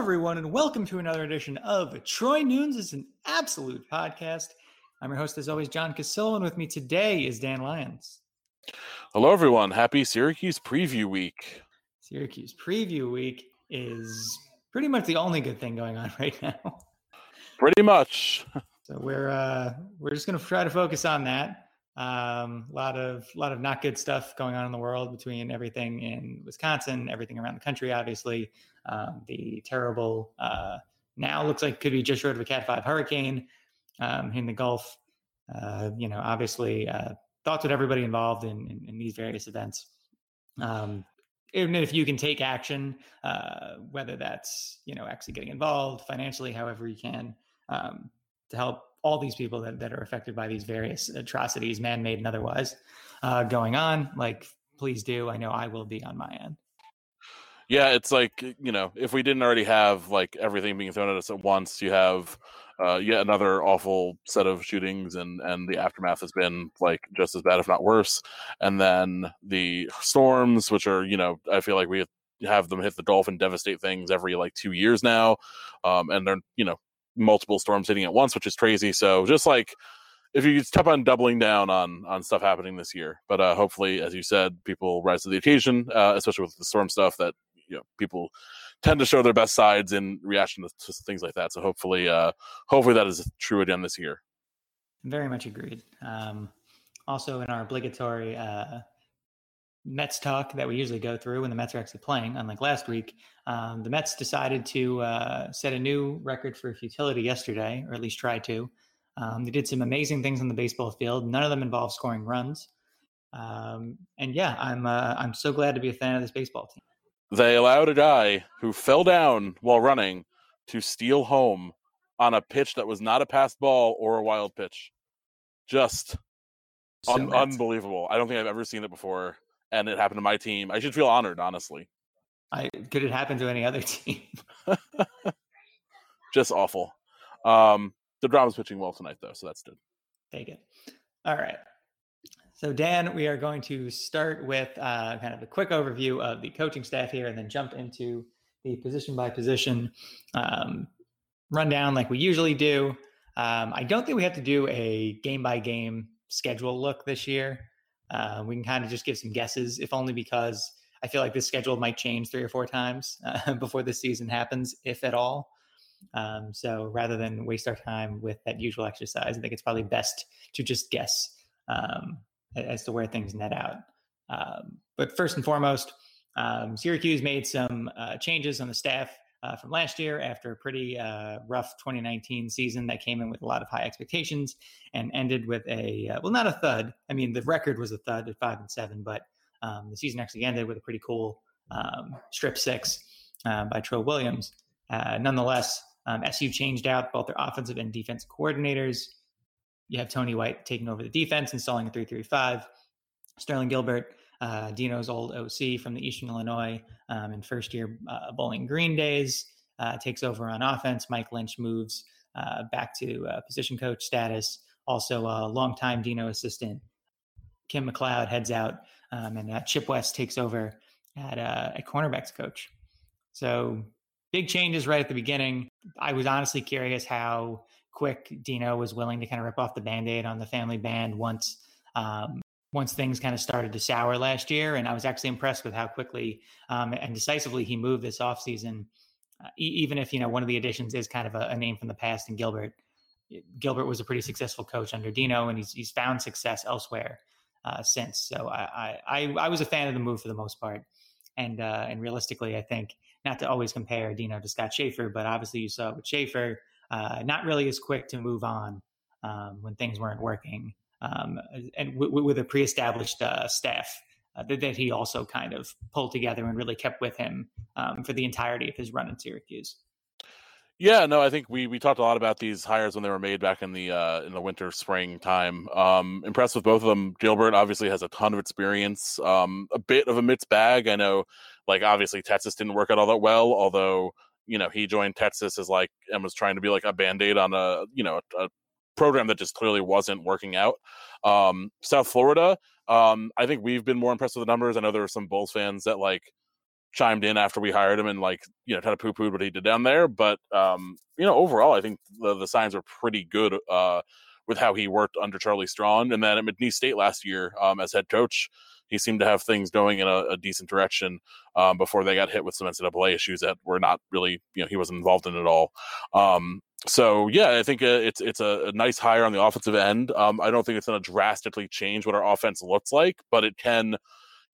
everyone, and welcome to another edition of Troy Nunes is an Absolute Podcast. I'm your host, as always, John Cassillo, and with me today is Dan Lyons. Hello, everyone. Happy Syracuse Preview Week. Syracuse Preview Week is pretty much the only good thing going on right now. Pretty much. So we're uh, we're just going to try to focus on that. A um, lot of lot of not good stuff going on in the world between everything in Wisconsin, everything around the country, obviously. Um, the terrible uh, now looks like could be just short of a Cat Five hurricane um, in the Gulf. Uh, you know, obviously, uh, thoughts with everybody involved in, in, in these various events. Um, even if you can take action, uh, whether that's you know actually getting involved financially, however you can, um, to help all these people that, that are affected by these various atrocities, man-made and otherwise, uh, going on. Like, please do. I know I will be on my end. Yeah, it's like you know, if we didn't already have like everything being thrown at us at once, you have uh, yet another awful set of shootings, and and the aftermath has been like just as bad, if not worse. And then the storms, which are you know, I feel like we have them hit the and devastate things every like two years now, um, and they're you know multiple storms hitting at once, which is crazy. So just like if you step on doubling down on on stuff happening this year, but uh, hopefully, as you said, people rise to the occasion, uh, especially with the storm stuff that you know people tend to show their best sides in reaction to, things like that. So hopefully, uh, hopefully that is true again this year. Very much agreed. Um, also, in our obligatory uh, Mets talk that we usually go through when the Mets are actually playing, unlike last week, um, the Mets decided to uh, set a new record for futility yesterday, or at least try to. Um, they did some amazing things on the baseball field. None of them involved scoring runs. Um, and yeah, I'm uh, I'm so glad to be a fan of this baseball team they allowed a guy who fell down while running to steal home on a pitch that was not a passed ball or a wild pitch. Just so un- unbelievable. I don't think I've ever seen it before, and it happened to my team. I should feel honored, honestly. I could it happen to any other team? Just awful. Um, the Browns pitching well tonight, though, so that's good. Take it. All right. So, Dan, we are going to start with uh, kind of a quick overview of the coaching staff here and then jump into the position by position um, rundown like we usually do. Um, I don't think we have to do a game by game schedule look this year. Uh, we can kind of just give some guesses, if only because I feel like this schedule might change three or four times uh, before the season happens, if at all. Um, so rather than waste our time with that usual exercise, I think it's probably best to just guess um, as to where things net out. Um, but first and foremost, um, Syracuse made some uh, changes on the staff uh, from last year after a pretty uh, rough 2019 season that came in with a lot of high expectations and ended with a uh, well, not a thud. I mean, the record was a thud at five and seven, but um, the season actually ended with a pretty cool um, strip six uh, by Trill Williams. Uh, nonetheless, um, SU changed out both their offensive and defensive coordinators you have Tony White taking over the defense, installing a 335. Sterling Gilbert, uh, Dino's old OC from the Eastern Illinois um, and first year uh, Bowling Green days, uh, takes over on offense. Mike Lynch moves uh, back to uh, position coach status. Also, a longtime Dino assistant Kim McCloud heads out, um, and uh, Chip West takes over at, at cornerbacks coach. So big changes right at the beginning. I was honestly curious how quick Dino was willing to kind of rip off the band-aid on the family band once um, once things kind of started to sour last year. And I was actually impressed with how quickly um, and decisively he moved this offseason, uh, e- even if, you know, one of the additions is kind of a, a name from the past and Gilbert. Gilbert was a pretty successful coach under Dino, and he's, he's found success elsewhere uh, since. So I, I, I was a fan of the move for the most part. And, uh, and realistically, I think not to always compare Dino to Scott Shafer, but obviously you saw with Shafer, uh, not really as quick to move on um, when things weren't working, um, and w- with a pre-established uh, staff uh, that, that, he also kind of pulled together and really kept with him um, for the entirety of his run in Syracuse. Yeah, no, I think we we talked a lot about these hires when they were made back in the uh, in the winter spring time. Um, impressed with both of them. Gilbert obviously has a ton of experience. Um, a bit of a mixed bag. I know, like obviously Texas didn't work out all that well, although you know he joined Texas as like and was trying to be like a band-aid on a you know a program that just clearly wasn't working out. Um, South Florida, um, I think we've been more impressed with the numbers. I know there were some Bulls fans that like chimed in after we hired him and like you know kind of poo pooed what he did down there. But um, you know, overall, I think the, the signs are pretty good uh, with how he worked under Charlie Strong, and then at McNeese State last year um, as head coach. He seemed to have things going in a, a decent direction um, before they got hit with some NCAA issues that were not really, you know, he wasn't involved in at all. So yeah, I think uh, it's it's a, a, nice hire on the offensive end. Um, I don't think it's going to drastically change what our offense looks like, but it can,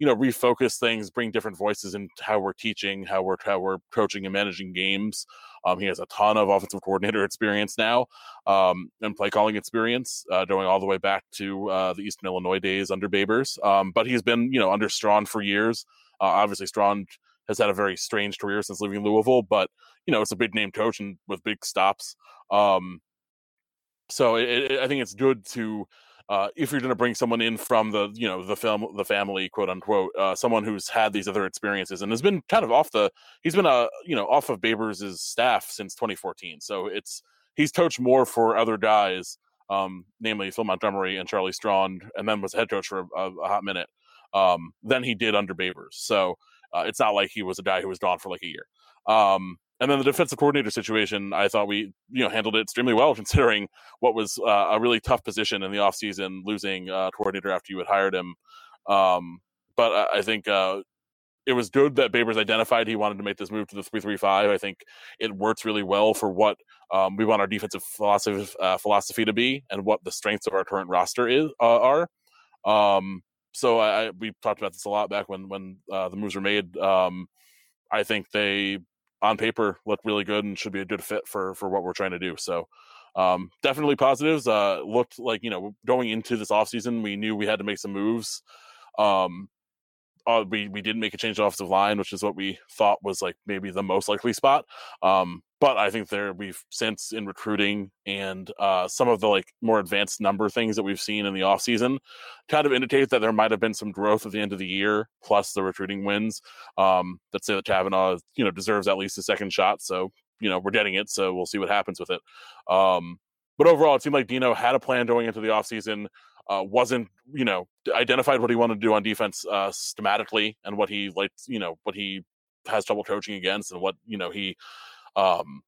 you know, refocus things, bring different voices in how we're teaching, how we're how we're coaching and managing games. Um, he has a ton of offensive coordinator experience now, um, and play calling experience, uh, going all the way back to uh, the Eastern Illinois days under Babers. Um, but he's been, you know, under Strong for years. Uh, obviously, Strong has had a very strange career since leaving Louisville, but you know it's a big name coach and with big stops. Um, so it, it, I think it's good to uh, if you're going to bring someone in from the you know the film the family quote unquote uh, someone who's had these other experiences and has been kind of off the he's been a uh, you know off of Babers' staff since 2014. So it's he's coached more for other guys, um, namely Phil Montgomery and Charlie Strong, and then was head coach for a, a hot minute um, than he did under Babers. So uh, it's not like he was a guy who was gone for like a year. Um, and then the defensive coordinator situation, I thought we you know handled it extremely well considering what was uh, a really tough position in the offseason, losing uh, coordinator after you had hired him. Um, but I, I think uh, it was good that Babers identified he wanted to make this move to the three three five. I think it works really well for what um, we want our defensive philosophy uh, philosophy to be and what the strengths of our current roster is uh, are. Um, so I, we talked about this a lot back when when uh, the moves were made. Um, I think they, on paper, look really good and should be a good fit for for what we're trying to do. So um, definitely positives. Uh, looked like you know going into this offseason, we knew we had to make some moves. Um, uh, we we didn't make a change to offensive line, which is what we thought was like maybe the most likely spot. Um, but I think there we've since in recruiting and uh, some of the like more advanced number things that we've seen in the offseason kind of indicate that there might have been some growth at the end of the year, plus the recruiting wins. Um, that say that Cavanaugh, you know, deserves at least a second shot. So you know we're getting it. So we'll see what happens with it. Um, but overall, it seemed like Dino had a plan going into the offseason uh, wasn't you know identified what he wanted to do on defense uh, schematically and what he like you know what he has trouble coaching against and what you know he um,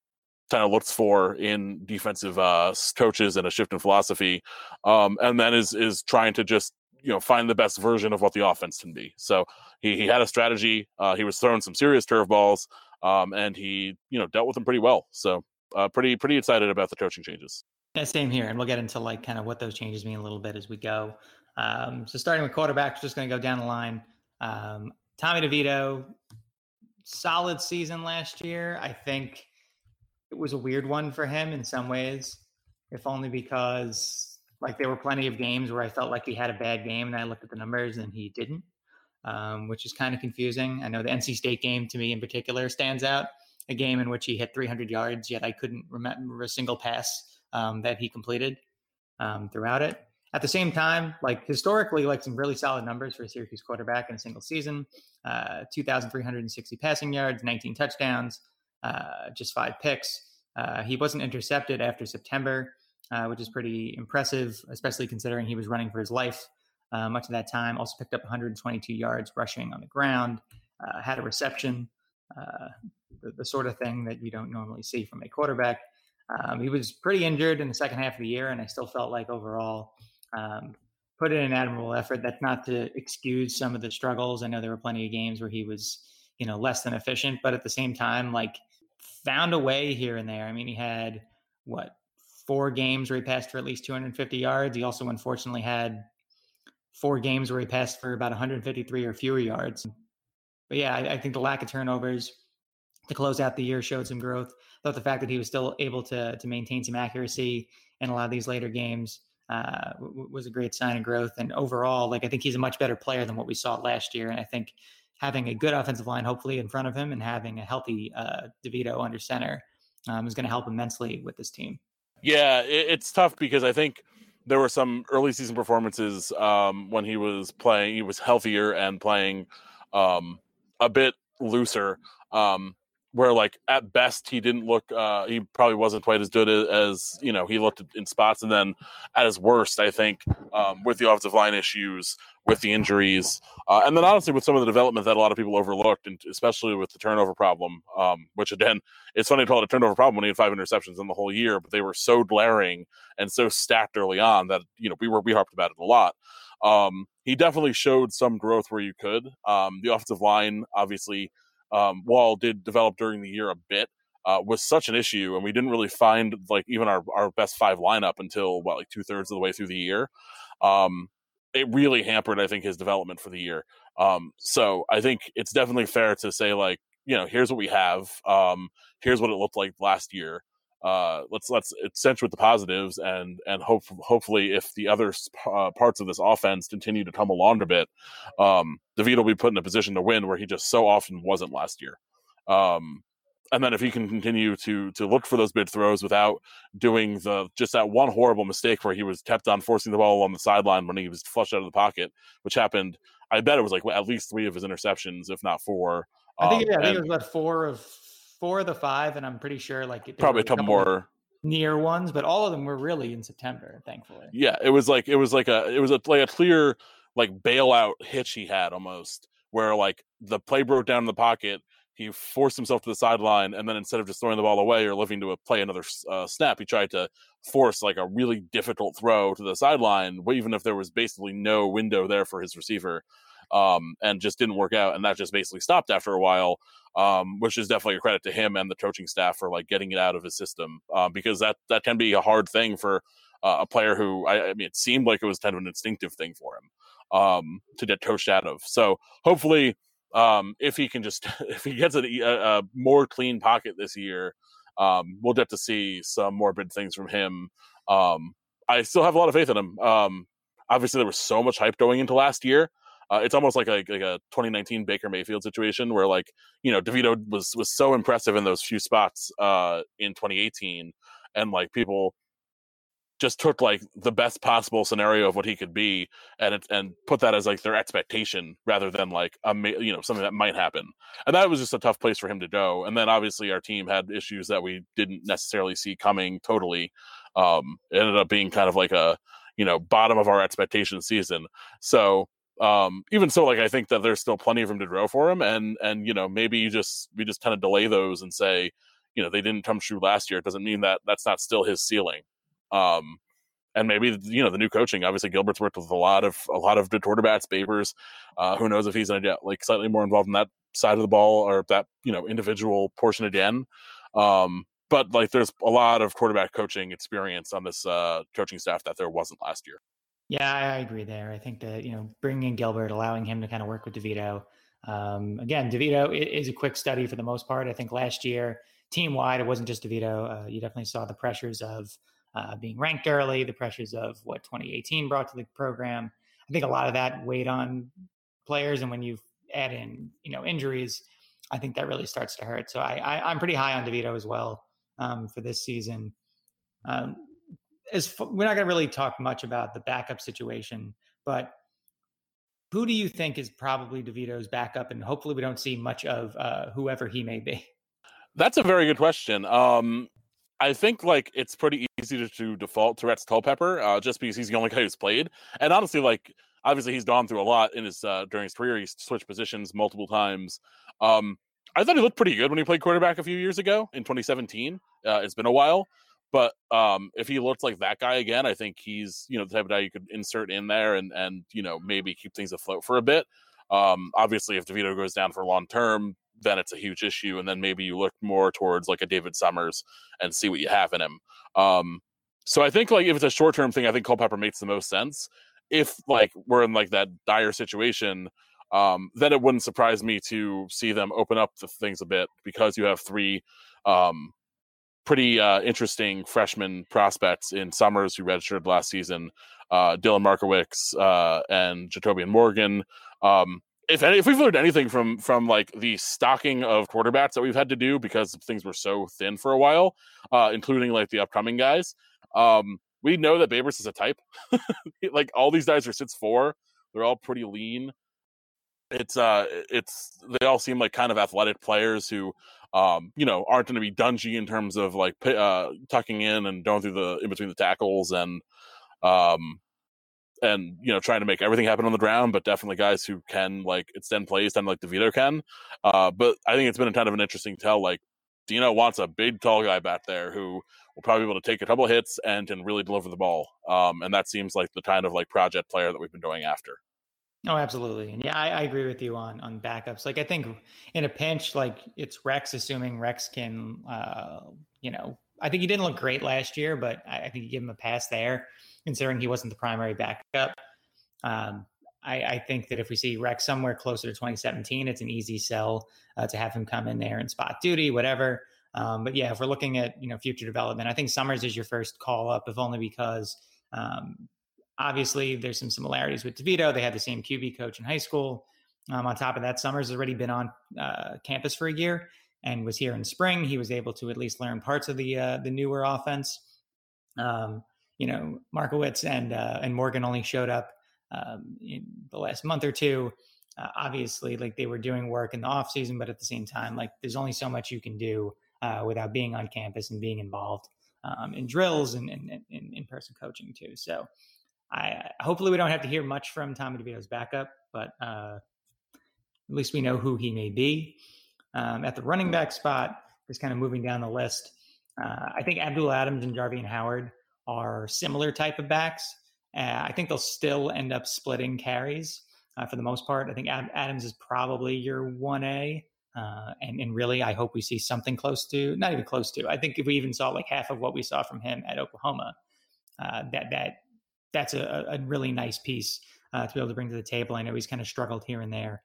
kind of looks for in defensive uh, coaches and a shift in philosophy, um, and then is is trying to just you know find the best version of what the offense can be. So he he had a strategy. Uh, he was throwing some serious curveballs, um, and he you know dealt with them pretty well. So uh, pretty pretty excited about the coaching changes. Yeah, same here. And we'll get into like kind of what those changes mean a little bit as we go. Um, so starting with quarterbacks, just going to go down the line. Um, Tommy DeVito, solid season last year. I think it was a weird one for him in some ways, if only because like there were plenty of games where I felt like he had a bad game and I looked at the numbers and he didn't, um, which is kind of confusing. I know the NC State game to me in particular stands out, a game in which he hit 300 yards, yet I couldn't remember a single pass um, that he completed um, throughout it. At the same time, like historically, like some really solid numbers for a Syracuse quarterback in a single season: uh, 2,360 passing yards, 19 touchdowns, uh, just five picks. Uh, he wasn't intercepted after September, uh, which is pretty impressive, especially considering he was running for his life uh, much of that time. Also picked up 122 yards rushing on the ground, uh, had a reception, the, the, sort of thing that you don't normally see from a quarterback. Um, he was pretty injured in the second half of the year, and I still felt like overall um, put in an admirable effort. That's not to excuse some of the struggles. I know there were plenty of games where he was, you know, less than efficient, but at the same time, like found a way here and there. I mean, he had what four games where he passed for at least 250 yards. He also unfortunately had four games where he passed for about 153 or fewer yards. But yeah, I, I think the lack of turnovers to close out the year showed some growth. Thought the fact that he was still able to to maintain some accuracy in a lot of these later games uh, w- was a great sign of growth. And overall, like I think he's a much better player than what we saw last year. And I think having a good offensive line, hopefully in front of him, and having a healthy uh, DeVito under center um, is going to help immensely with this team. Yeah, it, it's tough because I think there were some early season performances um, when he was playing. He was healthier and playing um, a bit looser. Um, where like at best he didn't look uh he probably wasn't quite as good as you know he looked in spots. And then at his worst i think um with the offensive line issues with the injuries uh, and then honestly with some of the development that a lot of people overlooked and especially with the turnover problem um which again it's funny to call it a turnover problem when he had five interceptions in the whole year but they were so glaring and so stacked early on that you know we were we harped about it a lot. Um he definitely showed some growth where you could. Um the offensive line obviously um, Wall did develop during the year a bit, uh, was such an issue, and we didn't really find like even our, our best five lineup until what like two thirds of the way through the year. Um, it really hampered, I think, his development for the year. Um, so I think it's definitely fair to say like you know here's what we have, um, here's what it looked like last year. Uh, let's let's accentuate the positives and and hope hopefully if the other uh, parts of this offense continue to come along a bit, um, DeVito will be put in a position to win where he just so often wasn't last year. Um, and then if he can continue to to look for those big throws without doing the just that one horrible mistake where he was kept on forcing the ball on the sideline when he was flushed out of the pocket, which happened. I bet it was like at least three of his interceptions, if not four. I think, um, yeah, I think it was about four of four of the five, and I'm pretty sure like probably a couple, more near ones, but all of them were really in September, thankfully. Yeah, it was like it was like a it was a like a clear like bailout hitch he had almost, where like the play broke down in the pocket, he forced himself to the sideline, and then instead of just throwing the ball away or living to a play another uh, snap, he tried to force like a really difficult throw to the sideline, even if there was basically no window there for his receiver um, and just didn't work out. And that just basically stopped after a while, um, which is definitely a credit to him and the coaching staff for like getting it out of his system uh, because that that can be a hard thing for uh, a player who I, I, mean it seemed like it was kind of an instinctive thing for him um, to get coached out of. So hopefully. Um, if he can just if he gets a, a, a more clean pocket this year, um, we'll get to see some more big things from him. Um, I still have a lot of faith in him. Um, obviously, there was so much hype going into last year, uh, it's almost like a, like a 2019 Baker Mayfield situation where like you know DeVito was was so impressive in those few spots uh, in 2018, and like people just took like the best possible scenario of what he could be and it, and put that as like their expectation rather than like a you know something that might happen. And that was just a tough place for him to go. And then obviously our team had issues that we didn't necessarily see coming totally um it ended up being kind of like a you know bottom of our expectation season. So um, even so, like I think that there's still plenty of room to grow for him, and and you know maybe you just we just kind of delay those and say, you know, they didn't come true last year. It doesn't mean that that's not still his ceiling. Um, and maybe you know the new coaching. Obviously, Gilbert's worked with a lot of a lot of good quarterbacks, Babers. Uh, who knows if he's to get like slightly more involved in that side of the ball or that you know individual portion again. Um, but like, there's a lot of quarterback coaching experience on this uh, coaching staff that there wasn't last year. Yeah, I agree there. I think that, you know, bringing in Gilbert, allowing him to kind of work with DeVito. Um, again, DeVito is a quick study for the most part. I think last year, team wide, it wasn't just DeVito. Uh, you definitely saw the pressures of uh, being ranked early, the pressures of what 2018 brought to the program. I think a lot of that weighed on players. And when you add in, you know, injuries, I think that really starts to hurt. So I, I, am pretty high on DeVito as well um, for this season. Um, as we're not going to really talk much about the backup situation, but who do you think is probably DeVito's backup? And hopefully, we don't see much of uh, whoever he may be. That's a very good question. Um, I think like it's pretty easy to, to default to Rex Culpepper, uh, just because he's the only guy who's played. And honestly, like obviously he's gone through a lot in his uh, during his career. He's switched positions multiple times. Um, I thought he looked pretty good when he played quarterback a few years ago in 2017. Uh, it's been a while. But um, if he looked like that guy again, I think he's you know the type of guy you could insert in there and and you know maybe keep things afloat for a bit. Um, obviously, if DeVito goes down for long term, then it's a huge issue, and then maybe you look more towards like a David Summers and see what you have in him. Um, so I think like if it's a short term thing, I think Culpepper makes the most sense. If like we're in like that dire situation, um, then it wouldn't surprise me to see them open up the things a bit because you have three um, pretty uh, interesting freshman prospects in Summers, who registered last season, uh, Dylan Markowicz uh, and Jacobian Morgan. Um, if any, if we've learned anything from from like the stocking of quarterbacks that we've had to do because things were so thin for a while, uh, including like the upcoming guys, um, we know that Babers is a type. like all these guys are six four, they're all pretty lean. it's uh it's they all seem like kind of athletic players who um you know aren't going to be dungy in terms of like uh tucking in and going through the in between the tackles and um and you know trying to make everything happen on the ground but definitely guys who can like extend plays and like devito can. Uh but i think it's been kind of an interesting tell like dino wants a big tall guy back there who will probably be able to take a couple of hits and can really deliver the ball. Um and that seems like the kind of like project player that we've been going after Oh, absolutely. And yeah, I, I, agree with you on on backups. Like I think in a pinch, like it's Rex, assuming Rex can uh, you know, I think he didn't look great last year, but I, I think you give him a pass there, considering he wasn't the primary backup. Um, I, I, think that if we see Rex somewhere closer to 2017, it's an easy sell uh, to have him come in there and spot duty, whatever. Um, but yeah, if we're looking at you know future development, I think Summers is your first call up, if only because um, Obviously, there's some similarities with DeVito. They had the same QB coach in high school. Um, on top of that, Summers has already been on uh, campus for a year and was here in spring. He was able to at least learn parts of the uh, the newer offense. Um, you know, Markowitz and uh, and Morgan only showed up um, in the last month or two. Uh, obviously, like they were doing work in the off season, but at the same time, like there's only so much you can do uh, without being on campus and being involved um, in drills and in person coaching too. So I hopefully we don't have to hear much from Tommy DeVito's backup, but uh, at least we know who he may be. Um, at the running back spot, just kind of moving down the list, uh, I think Abdul Adams and Jarveon Howard are similar type of backs. Uh, I think they'll still end up splitting carries uh, for the most part. I think Ad- Adams is probably your one A. Uh, and, and really, I hope we see something close to, not even close to. I think if we even saw like half of what we saw from him at Oklahoma, uh, that that that's a, a really nice piece uh, to be able to bring to the table. I know he's kind of struggled here and there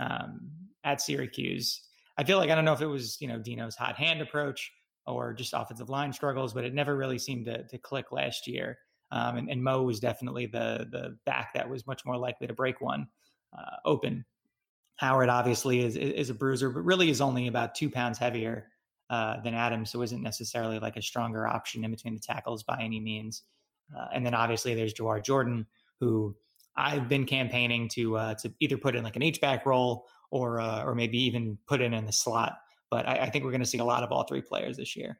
um, at Syracuse. I feel like I don't know if it was you know Dino's hot hand approach or just offensive line struggles, but it never really seemed to, to click last year. Um, and, and, Moe was definitely the the back that was much more likely to break one uh, open. Howard obviously is is a bruiser, but really is only about two pounds heavier uh, than Adams, so isn't necessarily like a stronger option in between the tackles by any means. Uh, and then obviously there's Jawhar Jordan, who I've been campaigning to uh, to either put in like an H back role or uh, or maybe even put in in the slot. But I, I think we're going to see a lot of all three players this year.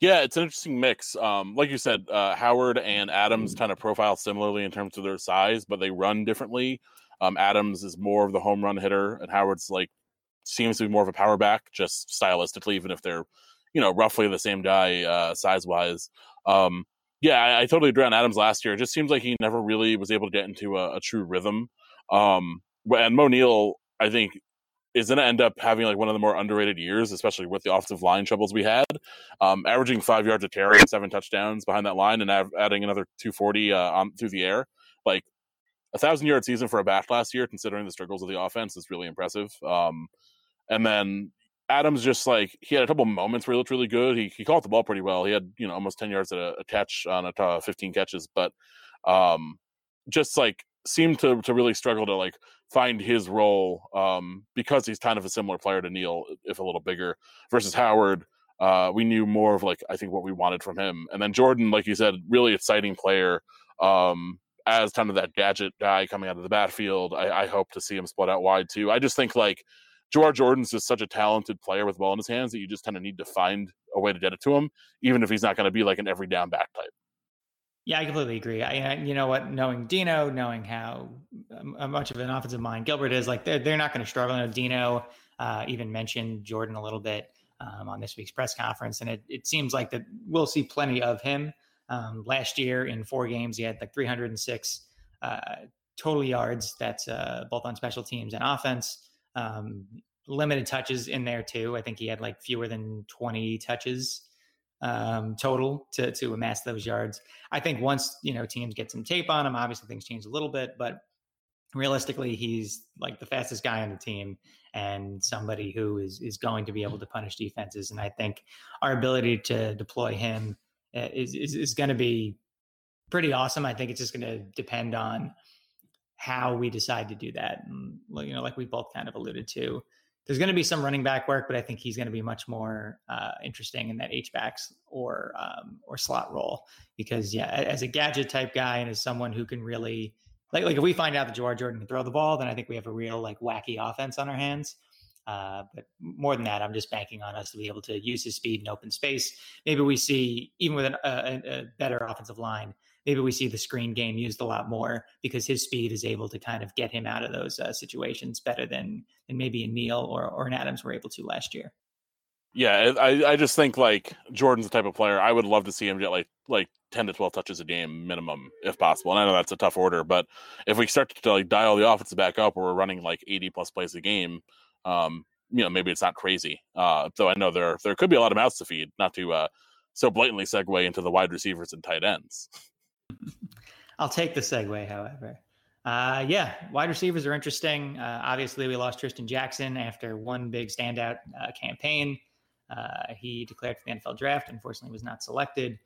Yeah, it's an interesting mix. Um, like you said, uh, Howard and Adams kind of profile similarly in terms of their size, but they run differently. Um, Adams is more of the home run hitter, and Howard's like seems to be more of a power back, just stylistically, even if they're you know roughly the same guy uh, size wise. Um, yeah, I, I, totally agree on Adams last year. It just seems like he never really was able to get into a, a true rhythm. Um, and Neal, I think, is going to end up having like one of the more underrated years, especially with the offensive line troubles we had. Um, averaging five yards a carry and seven touchdowns behind that line, and av- adding another 240 uh, on through the air. Like a thousand yard season for a back last year, considering the struggles of the offense, is really impressive. Um, and then Adams just like he had a couple moments where he looked really good. He he caught the ball pretty well. He had you know almost ten yards at a, a catch on a uh, fifteen catches, but um, just like seemed to to really struggle to like find his role um, because he's kind of a similar player to Neal, if a little bigger, versus Howard. Uh, we knew more of like I think what we wanted from him, and then Jordan, like you said, really exciting player. Um, as kind of that gadget guy coming out of the backfield, I, I hope to see him split out wide too. I just think like Jawhar Jordan's just such a talented player with ball in his hands that you just kind of need to find a way to get it to him, even if he's not going to be like an every down back type. Yeah, I completely agree. I, you know what, knowing Dino, knowing how um, much of an offensive mind Gilbert is, like they're, they're not going to struggle. I know Dino uh, even mentioned Jordan a little bit um, on this week's press conference, and it, it seems like that we'll see plenty of him. Um, last year in four games, he had like 306 uh, total yards. That's uh, both on special teams and offense. Um, limited touches in there too. I think he had like fewer than 20 touches um, total to to amass those yards. I think once you know teams get some tape on him, obviously things change a little bit, but realistically, he's like the fastest guy on the team and somebody who is is going to be able to punish defenses. And I think our ability to deploy him uh, is is, is going to be pretty awesome. I think it's just going to depend on how we decide to do that. And, you know, like we both kind of alluded to, there's going to be some running back work, but I think he's going to be much more uh, interesting in that H backs or um, or slot role because yeah, as a gadget type guy and as someone who can really like like if we find out that Jawhar Jordan can throw the ball, then I think we have a real like wacky offense on our hands. Uh, but more than that, I'm just banking on us to be able to use his speed in open space. Maybe we see even with an, a, a, better offensive line, maybe we see the screen game used a lot more because his speed is able to kind of get him out of those uh, situations better than than maybe a Neal or or an Adams were able to last year. Yeah, I I just think like Jordan's the type of player I would love to see him get like like 10 to 12 touches a game minimum if possible. And I know that's a tough order, but if we start to like dial the offense back up where we're running like 80 plus plays a game, um, you know, maybe it's not crazy. Uh, though I know there there could be a lot of mouths to feed, not to uh, so blatantly segue into the wide receivers and tight ends. I'll take the segue, however. Uh, yeah, wide receivers are interesting. Uh, obviously, we lost Trishton Jackson after one big standout uh, campaign. Uh, he declared for the NFL draft. Unfortunately, was not selected.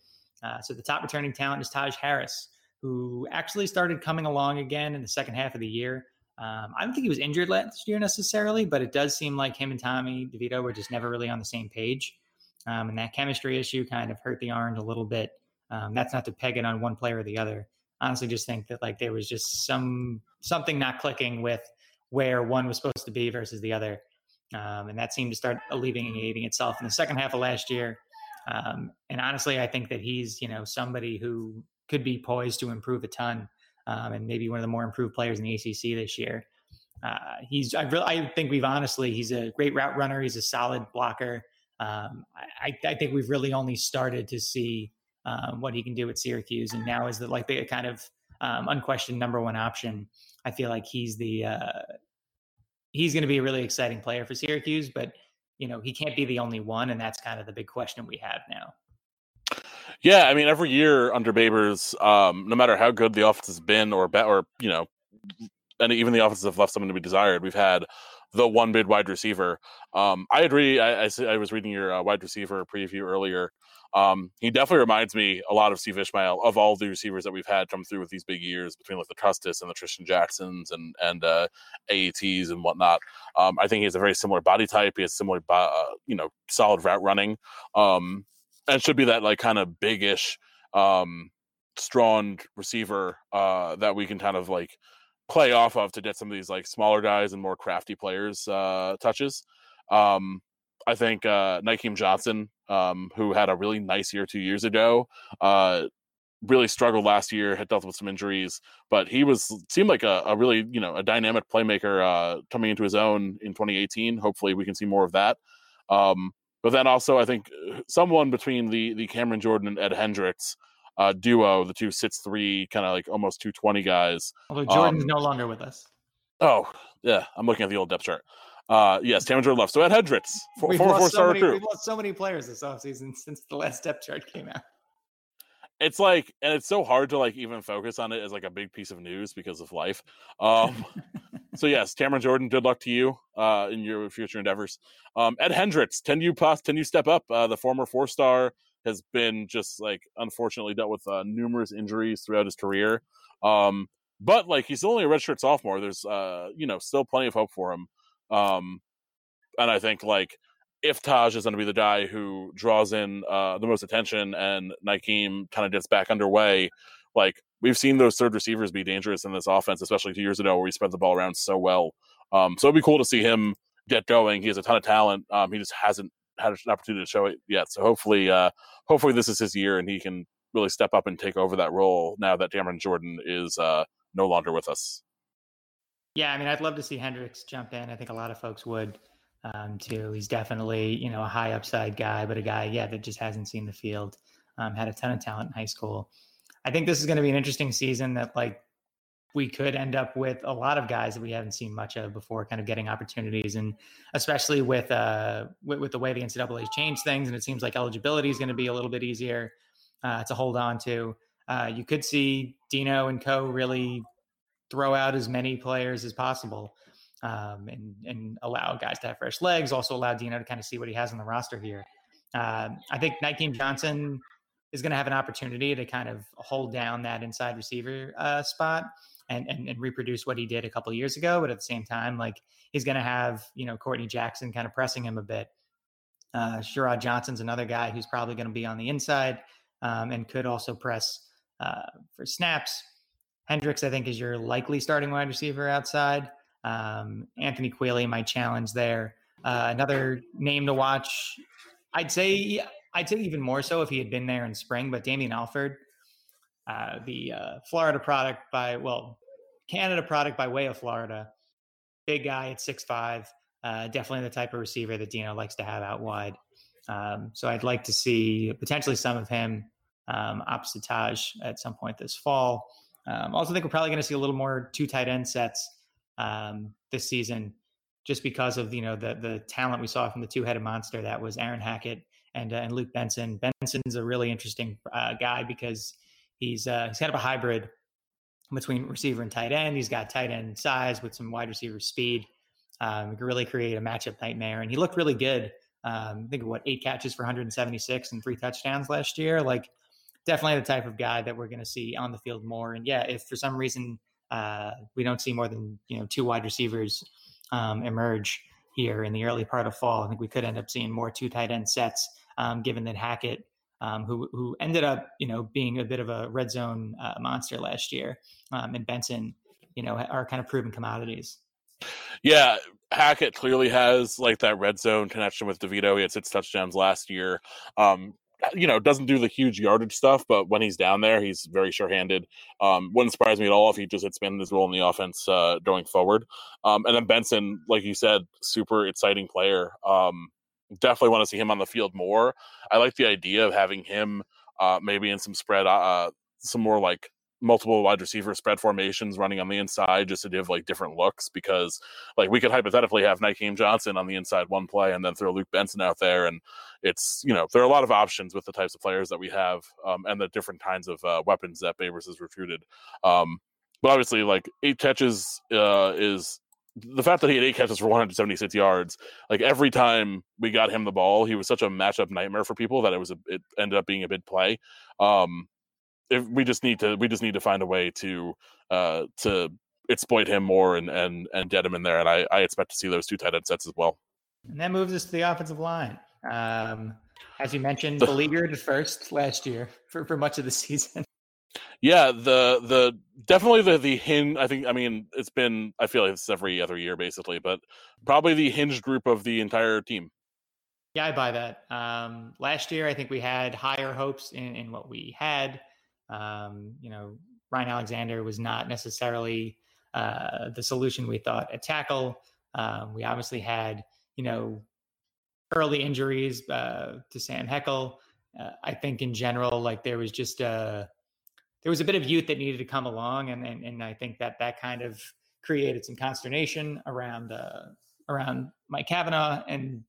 Uh, so the top returning talent is Taj Harris, who actually started coming along again in the second half of the year. Um, I don't think he was injured last year necessarily, but it does seem like him and Tommy DeVito were just never really on the same page. Um, and that chemistry issue kind of hurt the orange a little bit. Um, that's not to peg it on one player or the other. Honestly, just think that like there was just some something not clicking with where one was supposed to be versus the other. Um, and that seemed to start alleviating itself in the second half of last year. Um, and honestly, I think that he's, you know, somebody who could be poised to improve a ton um, and maybe one of the more improved players in the ACC this year. Uh, he's, I, really, I think we've honestly, he's a great route runner. He's a solid blocker. Um, I, I, think we've really only started to see um, what he can do at Syracuse, and now is the like the kind of um, unquestioned number one option. I feel like he's the uh, he's going to be a really exciting player for Syracuse, but you know, he can't be the only one, and that's kind of the big question we have now. Yeah, I mean, every year under Babers, um, no matter how good the offense has been, or or you know, and even the offenses have left something to be desired. We've had the one bid wide receiver. Um, I agree. I, I, I was reading your uh, wide receiver preview earlier. Um, he definitely reminds me a lot of Steve Ishmael of all the receivers that we've had come through with these big years between like the Trustis and the Trishton Jacksons and and uh, and whatnot. Um, I think he has a very similar body type. He has similar, uh, you know, solid route running, um, and should be that like kind of bigish, um, strong receiver uh, that we can kind of like play off of to get some of these like smaller guys and more crafty players uh, touches. Um, I think uh, Nykeim Johnson, um, who had a really nice year two years ago, uh, really struggled last year, had dealt with some injuries, but he was seemed like a, a really you know a dynamic playmaker uh, coming into his own in 2018. Hopefully, we can see more of that. Um, but then also, I think uh, someone between the the Cameron Jordan and Ed Hendricks uh, duo, the two six three kind of like almost 220 guys. Although Jordan's um, no longer with us. Oh yeah, I'm looking at the old depth chart. Uh, yes, Taylor left. So Ed Hendricks, four, we've four, four so many, We've lost so many players this offseason since the last depth chart came out. It's like, and it's so hard to like even focus on it as like a big piece of news because of life. Um, so yes, Cameron Jordan, good luck to you uh, in your future endeavors. Um, Ed Hendricks, can you pass, can you step up? Uh, the former four star has been just like unfortunately dealt with uh, numerous injuries throughout his career. Um, but like he's only a redshirt sophomore. There's uh, you know still plenty of hope for him. Um, and I think like if Taj is going to be the guy who draws in uh, the most attention and Nykeim kind of gets back underway, like we've seen those third receivers be dangerous in this offense, especially two years ago where he spread the ball around so well. Um, so it'd be cool to see him get going. He has a ton of talent. Um, he just hasn't had an opportunity to show it yet. So hopefully, uh, hopefully this is his year and he can really step up and take over that role now that Cameron Jordan is uh, no longer with us. Yeah, I mean, I'd love to see Hendricks jump in. I think a lot of folks would um, too. He's definitely, you know, a high upside guy, but a guy, yeah, that just hasn't seen the field. Um, had a ton of talent in high school. I think this is going to be an interesting season that, like, we could end up with a lot of guys that we haven't seen much of before, kind of getting opportunities, and especially with uh with, with the way the NCAA changed things, and it seems like eligibility is going to be a little bit easier uh, to hold on to. Uh, you could see Dino and Co. really throw out as many players as possible um, and, and allow guys to have fresh legs. Also allow Dino to kind of see what he has on the roster here. Uh, I think Nykeim Johnson is going to have an opportunity to kind of hold down that inside receiver uh, spot and, and, and reproduce what he did a couple years ago. But at the same time, like he's going to have you know Courtney Jackson kind of pressing him a bit. Uh, Sherrod Johnson's another guy who's probably going to be on the inside um, and could also press uh, for snaps. Hendricks, I think, is your likely starting wide receiver outside. Um, Anthony Queeley my challenge there. Uh, another name to watch. I'd say I'd say even more so if he had been there in spring. But Damien Alford, uh, the uh, Florida product by well, Canada product by way of Florida, big guy at six five. Uh, definitely the type of receiver that Dino likes to have out wide. Um, so I'd like to see potentially some of him um, opposite Taj at some point this fall. Um, also, think we're probably going to see a little more two tight end sets um, this season, just because of you know the the talent we saw from the two headed monster that was Aaron Hackett and uh, and Luke Benson. Benson's a really interesting uh, guy because he's uh, he's kind of a hybrid between receiver and tight end. He's got tight end size with some wide receiver speed. Um, can really create a matchup nightmare, and he looked really good. Um, I think of what eight catches for 176 and three touchdowns last year. Like definitely the type of guy that we're going to see on the field more. And yeah, if for some reason uh, we don't see more than you know two wide receivers um, emerge here in the early part of fall, I think we could end up seeing more two tight end sets. Um, given that Hackett, um, who who ended up you know being a bit of a red zone uh, monster last year, um, and Benson, you know, are kind of proven commodities. Yeah, Hackett clearly has like that red zone connection with DeVito. He had six touchdowns last year. Um, you know, doesn't do the huge yardage stuff, but when he's down there, he's very sure-handed. Um, wouldn't surprise me at all if he just expanded his role in the offense uh, going forward. Um, and then Benson, like you said, super exciting player. Um, definitely want to see him on the field more. I like the idea of having him uh, maybe in some spread, uh, some more like multiple wide receiver spread formations running on the inside just to give like different looks because like we could hypothetically have Nykeim Johnson on the inside one play and then throw Luke Benson out there and it's you know there are a lot of options with the types of players that we have um, and the different kinds of uh, weapons that Babers has recruited. Um, but obviously like eight catches uh, is the fact that he had eight catches for 176 yards, like every time we got him the ball, he was such a matchup nightmare for people that it was a, it ended up being a big play. Um, if we just need to we just need to find a way to uh to exploit him more and and and get him in there and i i expect to see those two tight end sets as well. And that moves us to the offensive line. Um as you mentioned the, beleaguered first last year for for much of the season. Yeah the the definitely the the hinge i think i mean it's been i feel like it's every other year basically but probably the hinged group of the entire team. Yeah i buy that. Um last year i think we had higher hopes in in what we had um, you know, Ryan Alexander was not necessarily uh, the solution we thought at tackle. Um, we obviously had, you know, early injuries uh, to Sam Heckel. Uh, I think in general, like there was just a uh, there was a bit of youth that needed to come along, and and, and I think that that kind of created some consternation around uh, around Mike Cavanaugh. And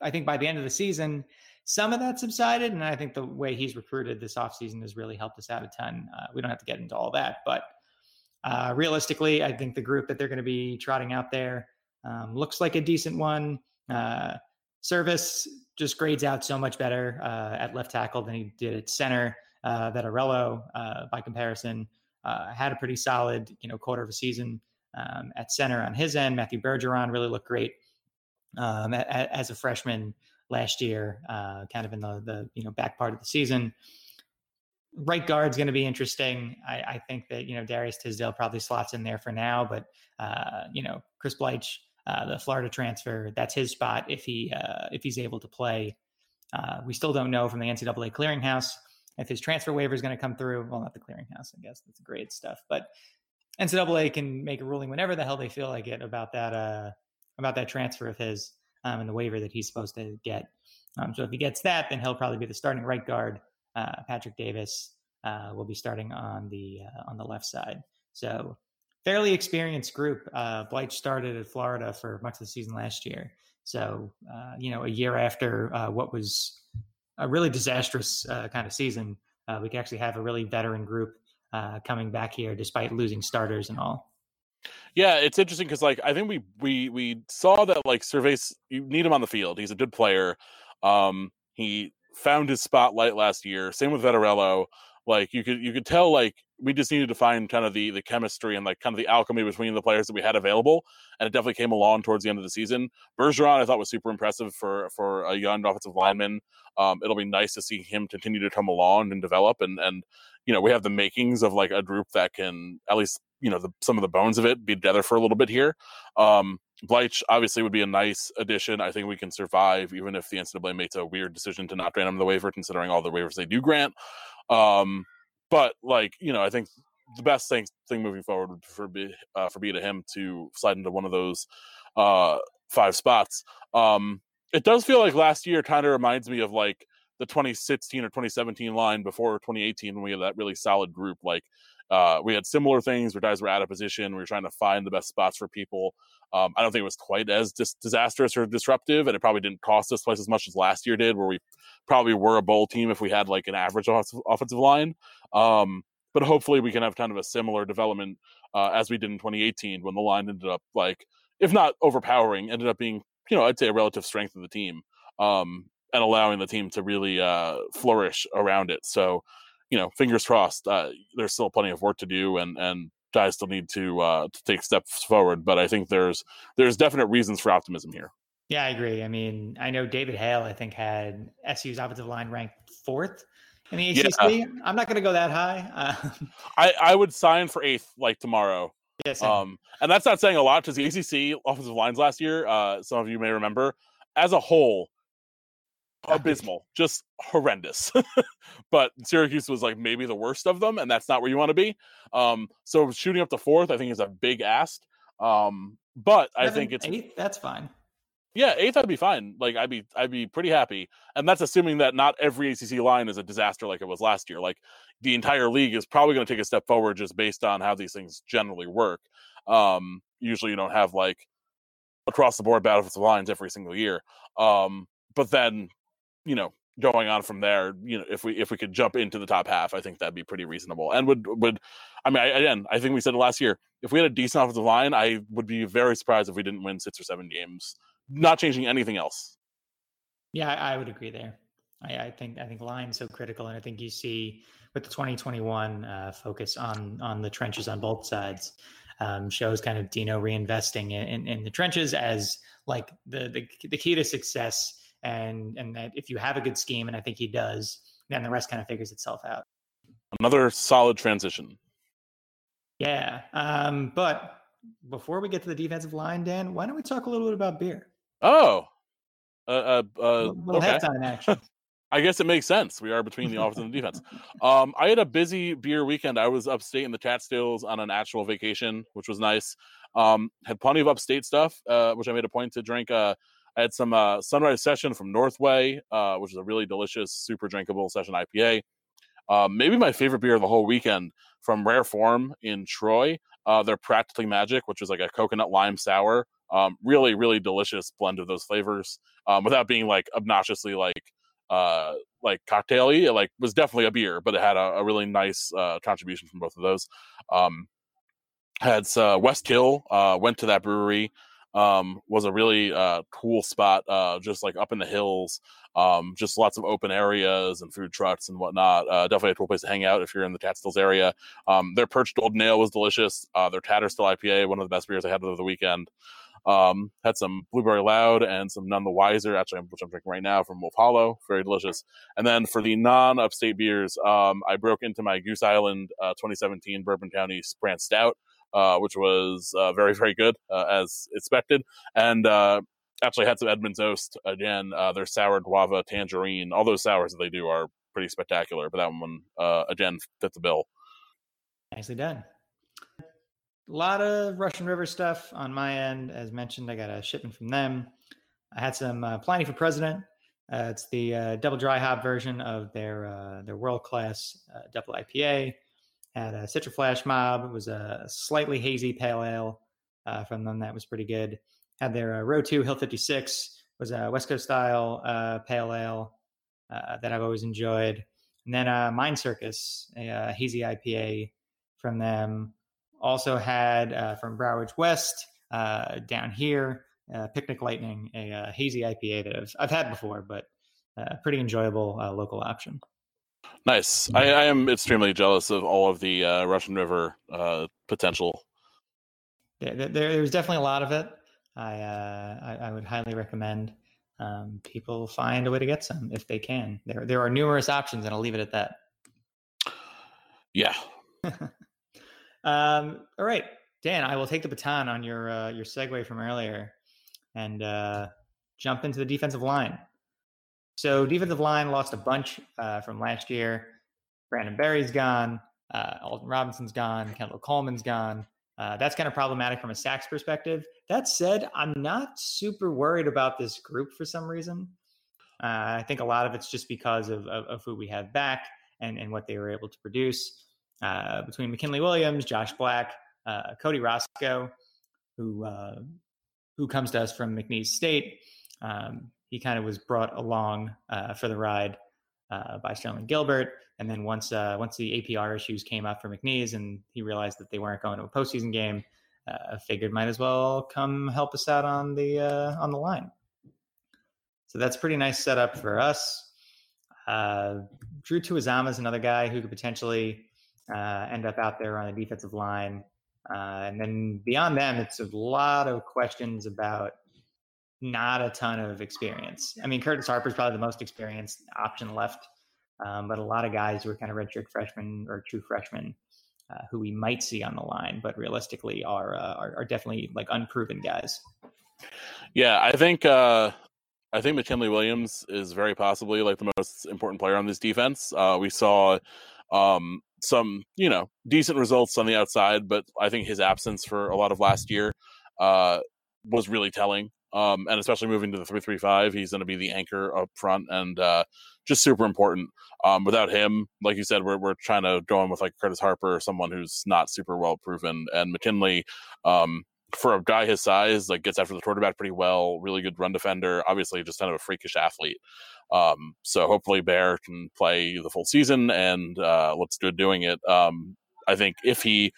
I think by the end of the season, some of that subsided. And I think the way he's recruited this offseason has really helped us out a ton. Uh, we don't have to get into all that, but uh, realistically, I think the group that they're going to be trotting out there um, looks like a decent one. Uh, Servais just grades out so much better uh, at left tackle than he did at center. Uh, Vettorello, uh, by comparison, uh, had a pretty solid, you know, quarter of a season um, at center on his end. Matthew Bergeron really looked great um, as a freshman last year, uh, kind of in the the you know back part of the season. Right guard's going to be interesting. I, I, think that you know Darius Tisdale probably slots in there for now, but uh, you know Chris Bleich, uh, the Florida transfer, that's his spot if he uh, if he's able to play. Uh, we still don't know from the NCAA clearinghouse if his transfer waiver is going to come through. Well, not the clearinghouse, I guess that's great stuff, but NCAA can make a ruling whenever the hell they feel like it about that uh, about that transfer of his um, and the waiver that he's supposed to get. Um, so if he gets that, then he'll probably be the starting right guard. Uh, Patrick Davis uh, will be starting on the uh, on the left side. So fairly experienced group. Uh, Bleich started at Florida for much of the season last year. So uh, you know, a year after uh, what was a really disastrous uh, kind of season, we can actually have a really veteran group coming back here despite losing starters and all. Yeah, it's interesting because like I think we we we saw that like Servais you need him on the field. He's a good player. Um, he found his spotlight last year. Same with Vettorello. like you could you could tell like we just needed to find kind of the the chemistry and like kind of the alchemy between the players that we had available, and it definitely came along towards the end of the season. Bergeron, I thought was super impressive for for a young offensive lineman. Um, it'll be nice to see him continue to come along and develop, and and you know we have the makings of like a group that can at least you know the, some of the bones of it be together for a little bit here. Um, Bleich obviously would be a nice addition. I think we can survive even if the NCAA makes a weird decision to not grant him the waiver, considering all the waivers they do grant. Um, but like you know, I think the best thing thing moving forward would for be uh, for be to him to slide into one of those uh, five spots. Um, it does feel like last year kind of reminds me of like the 2016 or 2017 line before 2018 when we had that really solid group. Like uh, we had similar things where guys were out of position. We were trying to find the best spots for people. Um, I don't think it was quite as dis- disastrous or disruptive, and it probably didn't cost us twice as much as last year did, where we probably were a bowl team if we had like an average offensive line. Um, but hopefully, we can have kind of a similar development uh, as we did in 2018 when the line ended up like, if not overpowering, ended up being you know I'd say a relative strength of the team. Um, and allowing the team to really uh, flourish around it. So, you know, fingers crossed. Uh, there's still plenty of work to do, and and guys still need to uh, to take steps forward. But I think there's there's definite reasons for optimism here. Yeah, I agree. I mean, I know David Hale. I think had SU's offensive line ranked fourth in the ACC. Yeah. I'm not going to go that high. Uh, I I would sign for eighth like tomorrow. Yes. Um, and that's not saying a lot because the ACC offensive lines last year, uh, some of you may remember, as a whole, abysmal, just horrendous. but Syracuse was like maybe the worst of them, and that's not where you want to be. Um, so shooting up to fourth, I think, is a big ask. Um, but Seven, I think it's eighth. That's fine. Yeah, eighth, I'd be fine. Like I'd be, I'd be pretty happy. And that's assuming that not every ACC line is a disaster like it was last year. Like the entire league is probably going to take a step forward just based on how these things generally work. Um, usually, you don't have like across the board bad offensive lines every single year. Um, but then you know, going on from there, you know, if we if we could jump into the top half, I think that'd be pretty reasonable. And would would I mean, I, again, I think we said it last year. If we had a decent offensive line, I would be very surprised if we didn't win six or seven games. Not changing anything else. Yeah, I, would agree there. I, I, think I think line so critical, and I think you see with the 2021 uh, focus on on the trenches on both sides. Um, shows kind of Dino reinvesting in, in, in the trenches as like the, the the key to success and and that if you have a good scheme, and I think he does, then the rest kind of figures itself out. Another solid transition. Yeah, um, but before we get to the defensive line, Dan, why don't we talk a little bit about beer? Oh, uh, uh, uh a little okay. halftime action. I guess it makes sense. We are between the offense and the defense. Um, I had a busy beer weekend. I was upstate in the Catskills on an actual vacation, which was nice. Um, had plenty of upstate stuff, uh, which I made a point to drink. Uh, Had some uh, Sunrise Session from Northway, uh, which is a really delicious, super drinkable session IPA. Uh, maybe my favorite beer of the whole weekend from Rare Form in Troy. Uh, they're Practically Magic, which is like a coconut lime sour. Um, really, really delicious blend of those flavors um, without being like obnoxiously like uh, like cocktaily. It like was definitely a beer, but it had a, a really nice uh, contribution from both of those. Um, had uh, West Kill uh, went to that brewery um, was a really uh, cool spot, uh, just like up in the hills, um, just lots of open areas and food trucks and whatnot. Uh, definitely a cool place to hang out if you're in the Catskills area. Um, their perched golden ale was delicious. Uh, their Tatterstill IPA, one of the best beers I had over the weekend. Um, had some blueberry loud and some none the wiser, actually, which I'm drinking right now from Wolf Hollow, very delicious. And then for the non-upstate beers, um, I broke into my Goose Island uh, 2017 Bourbon County Brand Stout which was uh, very, very good uh, as expected. And uh, actually had some Edmund's Oast again. Uh, their sour guava tangerine. All those sours that they do are pretty spectacular, but that one again fits the bill. Nicely done. A lot of Russian River stuff on my end. As mentioned, I got a shipment from them. I had some uh, for President. Uh, it's the uh, double dry hop version of their their world class double IPA. Had a Citra Flash Mob. It was a slightly hazy pale ale uh, from them that was pretty good. Had their uh, Row 2 Hill 56 was a West Coast style uh, pale ale uh, that I've always enjoyed. And then uh, Mind Circus, a, a, uh, hazy IPA from them. Also had uh, from Broward West down here, Picnic Lightning, a hazy IPA that I've, I've had before, but a pretty enjoyable local option. Nice. I, I, am extremely jealous of all of the uh, Russian River uh, potential. Yeah, there, there's definitely a lot of it. I, uh, I, I would highly recommend um, people find a way to get some if they can. There there are numerous options, and I'll leave it at that. Yeah. um, all right, Dan. I will take the baton on your uh, your segue from earlier, and uh, jump into the defensive line. So defensive line lost a bunch uh, from last year. Brandon Berry's gone. Uh, Alton Robinson's gone. Kendall Coleman's gone. Uh, that's kind of problematic from a sacks perspective. That said, I'm not super worried about this group for some reason. Uh, I think a lot of it's just because of, of, of, who we have back and, and what they were able to produce. Uh, between McKinley Williams, Josh Black, uh, Cody Roscoe, who uh, who comes to us from McNeese State, um, he kind of was brought along uh, for the ride by Sterling Gilbert. And then once uh, once the APR issues came up for McNeese and he realized that they weren't going to a postseason game, uh, figured might as well come help us out on the uh, on the line. So that's pretty nice setup for us. Uh, Drew Tuazama is another guy who could potentially uh, end up out there on the defensive line. Uh, and then beyond them, it's a lot of questions about not a ton of experience. I mean, Curtis Harper is probably the most experienced option left um, but a lot of guys who are kind of redshirt freshmen or true freshmen uh, who we might see on the line, but realistically are, uh, are, are definitely like unproven guys. Yeah, I think uh, I think McKinley Williams is very possibly like the most important player on this defense. Uh, we saw um, some you know decent results on the outside, but I think his absence for a lot of last year uh, was really telling. Um, and especially moving to the three three five, he's going to be the anchor up front and uh, just super important. Um, without him, like you said, we're we're trying to go in with like Curtis Harper or someone who's not super well proven. And McKinley, um, for a guy his size, like gets after the quarterback pretty well. Really good run defender. Obviously, just kind of a freakish athlete. Um, so hopefully Bear can play the full season and uh, looks good doing it. Um, I think if he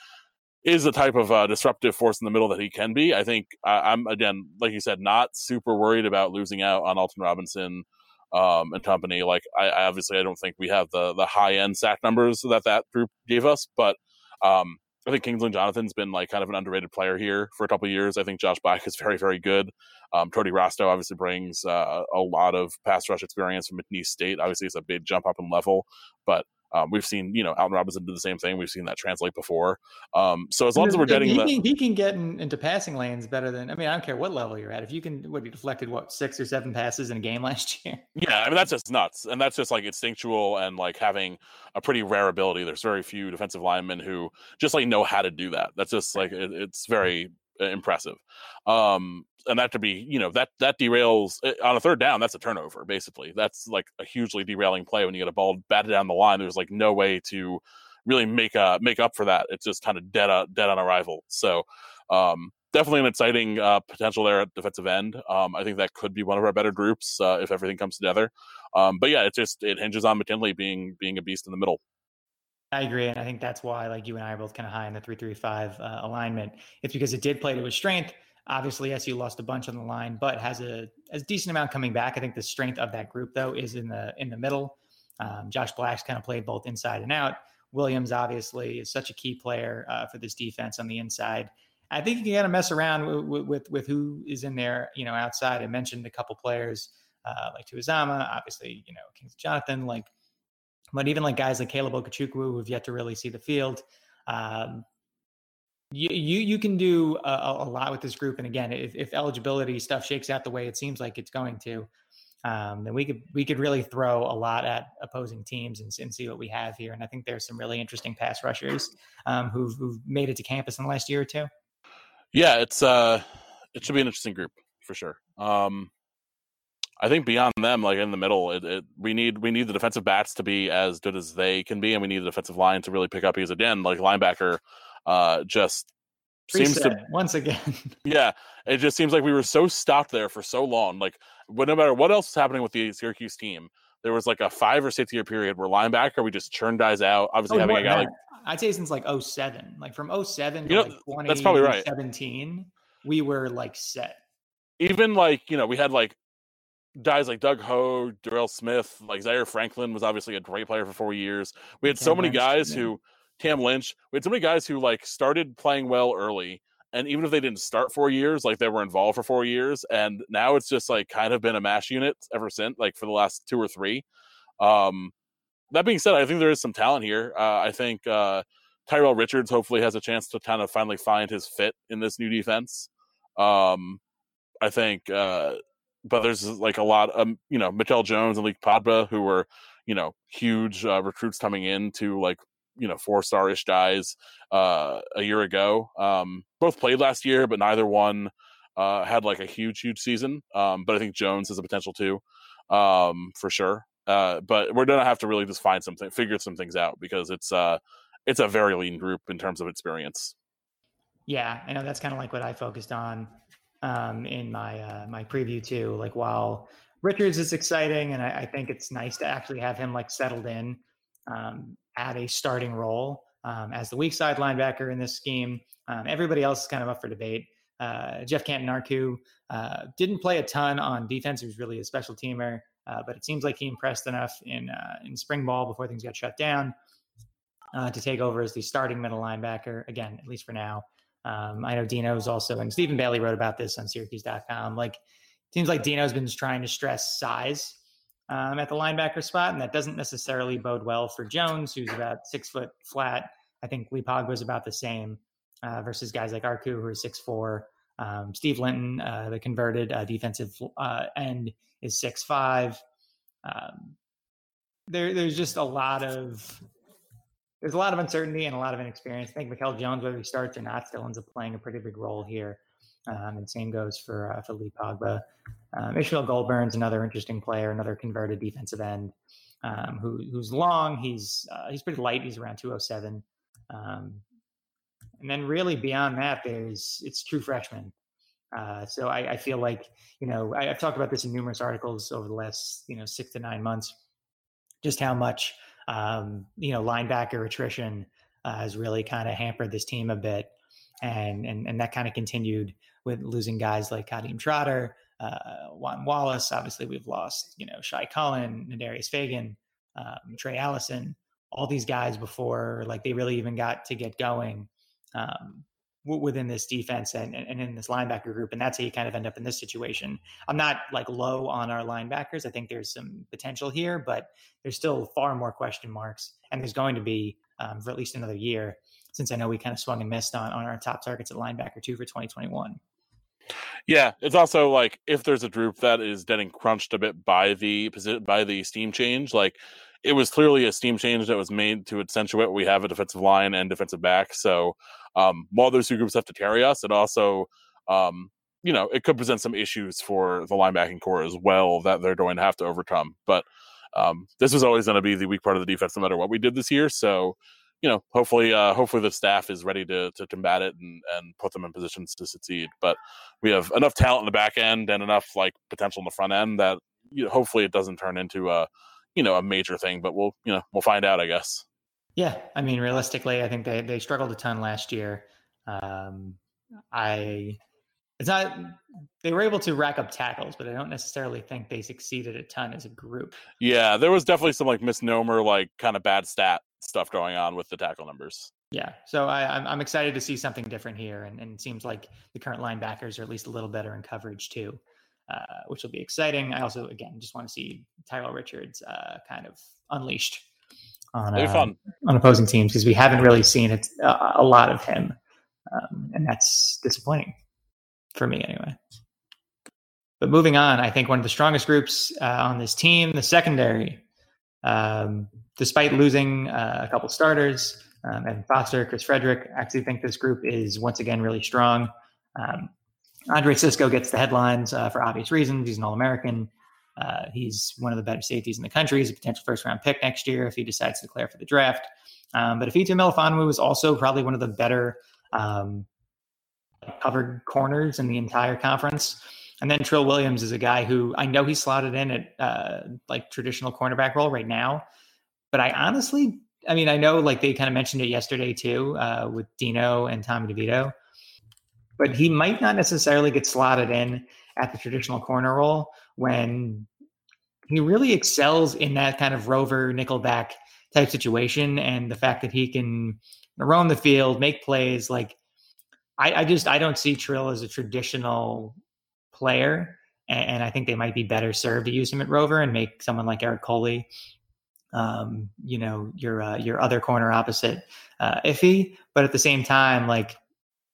is the type of uh, disruptive force in the middle that he can be, I think I, am again, like you said, not super worried about losing out on Alton Robinson um, and company. Like I, I, obviously I don't think we have the the high end sack numbers that that group gave us, but um, I think Kingsley Jonathan's been like kind of an underrated player here for a couple years. I think Josh Black is very very good. Um, Cody Roscoe obviously brings uh, a lot of pass rush experience from McNeese State. Obviously, it's a big jump up in level, but um, we've seen, you know, Alton Robinson do the same thing. We've seen that translate before. Um, so as long as we're getting, he, the, can, he can get in, into passing lanes better than. I mean, I don't care what level you're at. If you can, what he deflected what six or seven passes in a game last year. Yeah, I mean that's just nuts, and that's just like instinctual and like having a pretty rare ability. There's very few defensive linemen who just like know how to do that. That's just like it, it's very impressive. Um, and that to be, you know, that that derails eh, on a third down. That's a turnover, basically. That's like a hugely derailing play when you get a ball batted down the line. There's like no way to really make uh make up for that. It's just kind of dead uh, dead on arrival. So, um, definitely an exciting uh, potential there at defensive end. Um, I think that could be one of our better groups uh, if everything comes together. Um, but yeah, it just it hinges on McKinley being being a beast in the middle. I agree, and I think that's why, like you and I are both kind of high in the three three five uh, alignment. It's because it did play to his strength. Obviously, SU lost a bunch on the line, but has a, a decent amount coming back. I think the strength of that group, though, is in the in the middle. Um, Josh Black's kind of played both inside and out. Williams obviously is such a key player uh, for this defense on the inside. I think you can kind of mess around with, with, with who is in there, you know, outside. I mentioned a couple players uh, like Tuazama, obviously, you know, Kingsley Jonathan, like but even like guys like Caleb Okechukwu who have yet to really see the field, um, you, you you can do a, a, lot with this group. And again, if, if eligibility stuff shakes out the way it seems like it's going to, um, then we could we could really throw a lot at opposing teams and, and, see what we have here. And I think there's some really interesting pass rushers um, who've, who've made it to campus in the last year or two. Yeah, it's uh, it should be an interesting group for sure. Um, I think beyond them, like in the middle, it, it, we need we need the defensive bats to be as good as they can be, and we need the defensive line to really pick up. Because again, like linebacker, uh, just seems to once again. yeah, it just seems like we were so stopped there for so long. Like, but no matter what else is happening with the Syracuse team, there was like a five or six year period where linebacker we just churned guys out. Obviously, oh, having a guy like I'd say since like 07. like from 07 to you know, like 20, that's probably right. 17, we were like set. Even like you know we had like guys like Doug Hogue, Darrell Smith, like Zaire Franklin was obviously a great player for four years. We had so many Lynch, guys yeah. who Cam Lynch. We had so many guys who like started playing well early, and even if they didn't start four years, like they were involved for four years, and now it's just like kind of been a mash unit ever since, like for the last two or three. Um, that being said, I think there is some talent here. Uh, I think uh, Tyrell Richards hopefully has a chance to kind of finally find his fit in this new defense. Um, I think, uh, but there's like a lot of, you know, Mikel Jones and Lee Kpogba, who were, you know, huge uh, recruits coming in to like, you know, four star ish guys uh, a year ago. Um, both played last year, but neither one uh, had like a huge, huge season. Um, but I think Jones has a potential too, um, for sure. Uh, but we're gonna have to really just find something, figure some things out because it's uh, it's a very lean group in terms of experience. Yeah, I know that's kind of like what I focused on um, in my uh, my preview too. Like while Richards is exciting, and I, I think it's nice to actually have him like settled in um, at a starting role um, as the weak side linebacker in this scheme. Um, everybody else is kind of up for debate. Uh, Geoff Cantin-Arku uh, didn't play a ton on defense. He was really a special teamer, uh, but it seems like he impressed enough in uh, in spring ball before things got shut down uh, to take over as the starting middle linebacker again, at least for now. Um, I know Dino's also, and Stephen Bailey wrote about this on Syracuse.com. Like, seems like Dino's been trying to stress size um, at the linebacker spot, and that doesn't necessarily bode well for Jones, who's about six foot flat. I think Lee Pog was about the same uh, versus guys like Arku, who are six four. Um, Steve Linton, uh, the converted uh, defensive uh, end, is six five. Um, there, there's just a lot of there's a lot of uncertainty and a lot of inexperience. I think Mikel Jones, whether he starts or not, still ends up playing a pretty big role here. Um, and same goes for uh, for Lee Kpogba. Um, Ishmael Goldburn's another interesting player, another converted defensive end um, who, who's long. He's uh, he's pretty light. He's around 207. Um, and then really beyond that, there's it's true freshmen. Uh, so I, I, feel like you know I, have talked about this in numerous articles over the last you know six to nine months, just how much um, you know, linebacker attrition uh, has really kind of hampered this team a bit, and and and that kind of continued with losing guys like Kadeem Trotter, uh, Juan Wallace. Obviously, we've lost you know Shai Cullen, Nadarius Fagan, um, Trey Allison, all these guys before like they really even got to get going. Um, within this defense and, and in this linebacker group. And that's how you kind of end up in this situation. I'm not like low on our linebackers. I think there's some potential here, but there's still far more question marks. And there's going to be um, for at least another year, since I know we kind of swung and missed on, on our top targets at linebacker too for 2021. Yeah, it's also like if there's a group that is getting crunched a bit by the by the scheme change, like it was clearly a scheme change that was made to accentuate we have a defensive line and defensive back. So um, while those two groups have to carry us, it also, um, you know, it could present some issues for the linebacking corps as well that they're going to have to overcome. But um, this was always going to be the weak part of the defense, no matter what we did this year. So, you know, hopefully, uh, hopefully the staff is ready to to combat it and and put them in positions to succeed. But we have enough talent in the back end and enough like potential in the front end that you know, hopefully it doesn't turn into a you know a major thing. But we'll you know we'll find out, I guess. Yeah, I mean, realistically, I think they they struggled a ton last year. Um, I it's not they were able to rack up tackles, but I don't necessarily think they succeeded a ton as a group. Yeah, there was definitely some like misnomer, like kind of bad stat stuff going on with the tackle numbers. Yeah, so I, I'm I'm excited to see something different here, and, and it seems like the current linebackers are at least a little better in coverage too, uh, which will be exciting. I also again just want to see Tyrell Richards uh, kind of unleashed on uh, on opposing teams because we haven't really seen it uh, a lot of him, um, and that's disappointing for me anyway. But moving on, I think one of the strongest groups uh, on this team, the secondary, um, despite losing uh, a couple starters, um, Evan Foster, Chris Frederick, I actually think this group is once again really strong. Um, Andre Cisco gets the headlines uh, for obvious reasons. He's an All American. Uh, he's one of the better safeties in the country. He's a potential first round pick next year if he decides to declare for the draft. Um, but Ifeatu Melifonwu is also probably one of the better um, covered corners in the entire conference. And then Trill Williams is a guy who I know he's slotted in at uh, like traditional cornerback role right now. But I honestly, I mean, I know like they kind of mentioned it yesterday too uh, with Dino and Tommy DeVito, but he might not necessarily get slotted in at the traditional corner role when he really excels in that kind of rover nickelback type situation, and the fact that he can roam the field, make plays. Like I, I just I don't see Trill as a traditional player, and, and, I think they might be better served to use him at rover and make someone like Eric Coley, um, you know, your uh, your other corner opposite uh, iffy. But at the same time, like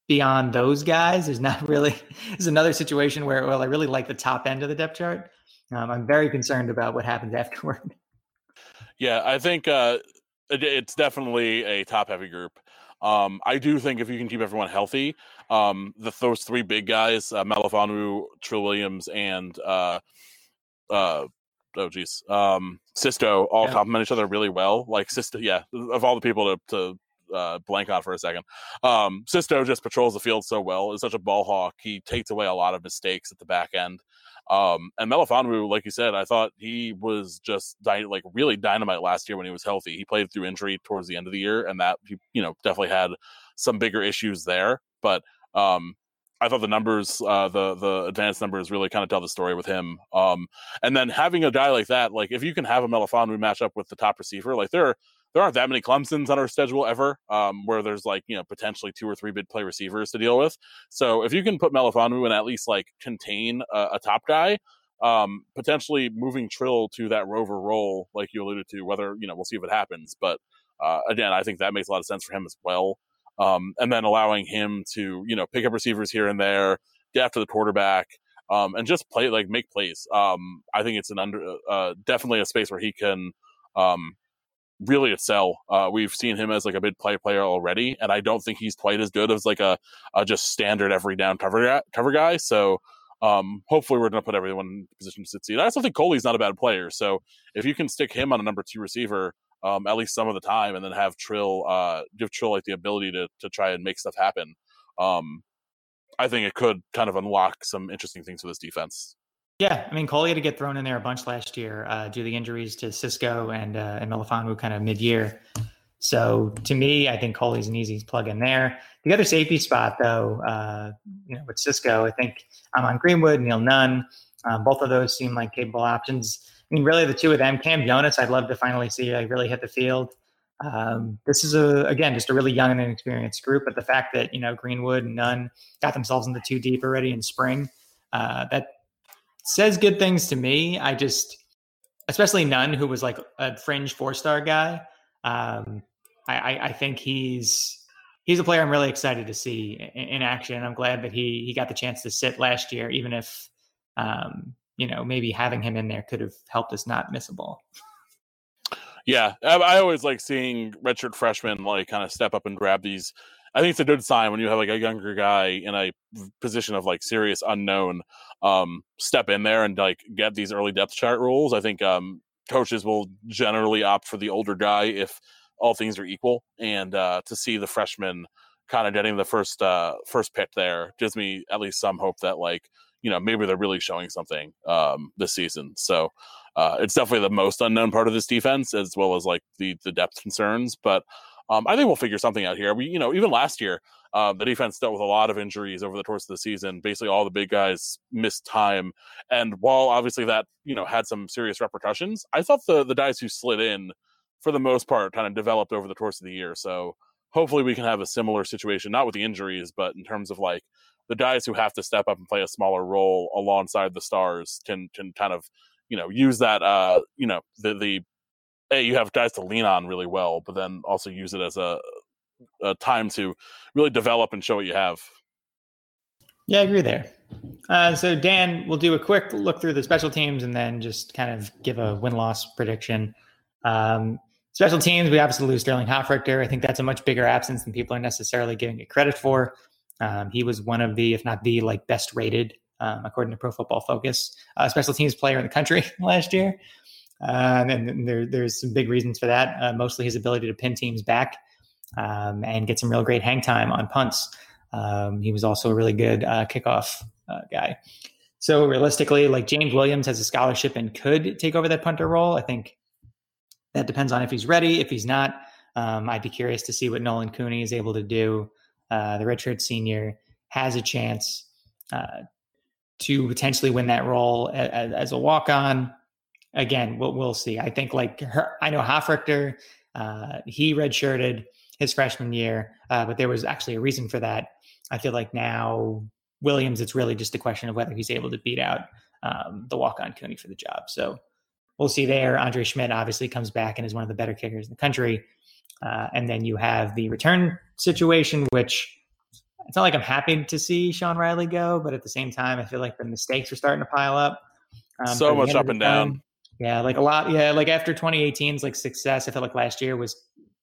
beyond those guys is not really is another situation where well I really like the top end of the depth chart. Um, I'm very concerned about what happens afterward. Yeah, I think uh, it, it's definitely a top heavy group. Um, I do think if you can keep everyone healthy, um, the those three big guys, uh, Melifonwu, Trill Williams, and uh, uh, oh geez, um, Cisco all yeah. complement each other really well. Like Cisco, yeah, of all the people to, to uh, blank on for a second. Um, Cisco just patrols the field so well. Is such a ball hawk. He takes away a lot of mistakes at the back end. Um, and Melifonwu, like you said, I thought he was just dy- like really dynamite last year when he was healthy. He played through injury towards the end of the year, and that he, you know definitely had some bigger issues there. But um, I thought the numbers, uh, the the advanced numbers, really kind of tell the story with him. Um, and then having a guy like that, like if you can have a Melifonwu match up with the top receiver, like there there aren't that many Clemsons on our schedule ever, um, where there's like you know potentially two or three big play receivers to deal with. So if you can put Melifonwu and at least like contain a, a top guy, um, potentially moving Trill to that rover role, like you alluded to, whether you know we'll see if it happens, but uh, again, I think that makes a lot of sense for him as well. Um, and then allowing him to you know pick up receivers here and there, get after the quarterback. Um, and just play like make plays. Um, I think it's an under uh, definitely a space where he can um, really excel. Uh, we've seen him as like a big play player already, and I don't think he's quite as good as like a, a just standard every down cover cover guy. So um, hopefully we're going to put everyone in position to succeed. I also think Coley's not a bad player. So if you can stick him on a number two receiver, um, at least some of the time, and then have Trill uh, give Trill like the ability to to try and make stuff happen. Um, I think it could kind of unlock some interesting things for this defense. Yeah, I mean Coley had to get thrown in there a bunch last year uh, due to the injuries to Cisco and uh, and Melifonwu kind of mid year. So to me, I think Coley's an easy plug in there. The other safety spot, though, uh, you know, with Cisco, I think I'm on Greenwood, Neil Nunn. Um, both of those seem like capable options. I mean, really, the two of them, Cam Jonas, I'd love to finally see like really hit the field. Um, this is a again just a really young and inexperienced group, but the fact that you know Greenwood and Nunn got themselves into two deep already in spring, uh, that says good things to me. I just, especially Nunn, who was like a fringe four star guy. Um, I, I, think he's he's a player I'm really excited to see in, in, action. I'm glad that he he got the chance to sit last year, even if um, you know maybe having him in there could have helped us not miss a ball. Yeah, I always like seeing redshirt freshmen like kind of step up and grab these I think it's a good sign when you have like a younger guy in a position of like serious unknown um, step in there and like get these early depth chart rules. I think um, coaches will generally opt for the older guy if all things are equal, and uh, to see the freshman kind of getting the first uh, first pick there gives me at least some hope that like you know maybe they're really showing something um, this season. So uh, it's definitely the most unknown part of this defense, as well as like the the depth concerns, but. Um, I think we'll figure something out here. We, you know, even last year, uh, the defense dealt with a lot of injuries over the course of the season. Basically, all the big guys missed time, and while obviously that you know had some serious repercussions, I thought the the guys who slid in, for the most part, kind of developed over the course of the year. So hopefully, we can have a similar situation, not with the injuries, but in terms of like the guys who have to step up and play a smaller role alongside the stars can can kind of you know use that uh you know the the hey, you have guys to lean on really well, but then also use it as a, a time to really develop and show what you have. Yeah, I agree there. Uh, so Dan, we'll do a quick look through the special teams and then just kind of give a win loss prediction. Um, special teams, we obviously lose Sterling Hofrichter. I think that's a much bigger absence than people are necessarily giving it credit for. Um, he was one of the, if not the, like best rated, um, according to Pro Football Focus, uh, special teams player in the country last year. Um, and there, there's some big reasons for that. Uh, mostly his ability to pin teams back um, and get some real great hang time on punts. Um, he was also a really good uh, kickoff uh, guy. So realistically, like James Williams has a scholarship and could take over that punter role. I think that depends on if he's ready. If he's not, um, I'd be curious to see what Nolan Cooney is able to do. Uh, the redshirt senior has a chance. Uh, to potentially win that role as, as a walk on. Again, we'll, we'll see. I think like her, I know Hofrichter, uh, he redshirted his freshman year, uh, but there was actually a reason for that. I feel like now Williams, it's really just a question of whether he's able to beat out um, the walk on Cooney for the job. So we'll see there. Andre Szmyt obviously comes back and is one of the better kickers in the country. Uh, and then you have the return situation, which it's not like I'm happy to see Sean Riley go, but at the same time, I feel like the mistakes are starting to pile up. Um, so much up and time. Yeah, like a lot. Yeah, like after 2018's like success, I felt like last year was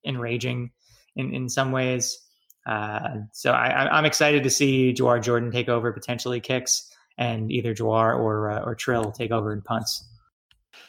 enraging in in some ways. Uh, so I, am excited to see Jawhar Jordan take over potentially kicks, and either Jawhar or uh, or Trill take over in punts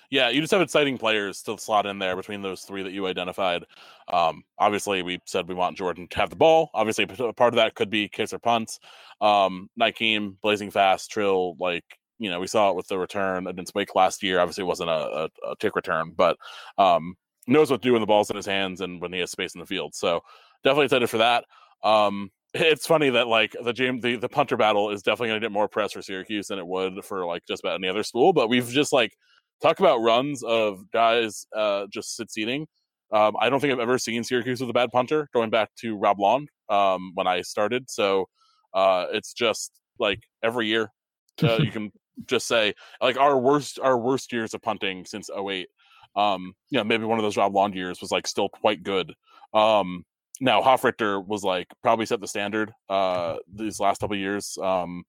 yeah, you just have exciting players to slot in there between those three that you identified. Um, obviously, we said we want Jordan to have the ball. Obviously, part of that could be kicks or punts. Um, Nykeem, blazing fast, Trill, like you know, we saw it with the return against Wake last year. Obviously, it wasn't a, a, a return, but um, knows what to do when the ball's in his hands and when he has space in the field. So definitely excited for that. Um, it's funny that like the James the, the punter battle is definitely going to get more press for Syracuse than it would for like just about any other school. But we've just like talk about runs of guys uh, just succeeding. Um, I don't think I've ever seen Syracuse with a bad punter going back to Rob Long um, when I started. So uh, it's just like every year uh, you can just say like our worst our worst years of punting since 08. Um, you know, maybe one of those Rob Long years was like still quite good. Um, now Hofrichter was like probably set the standard uh, these last couple years. Um,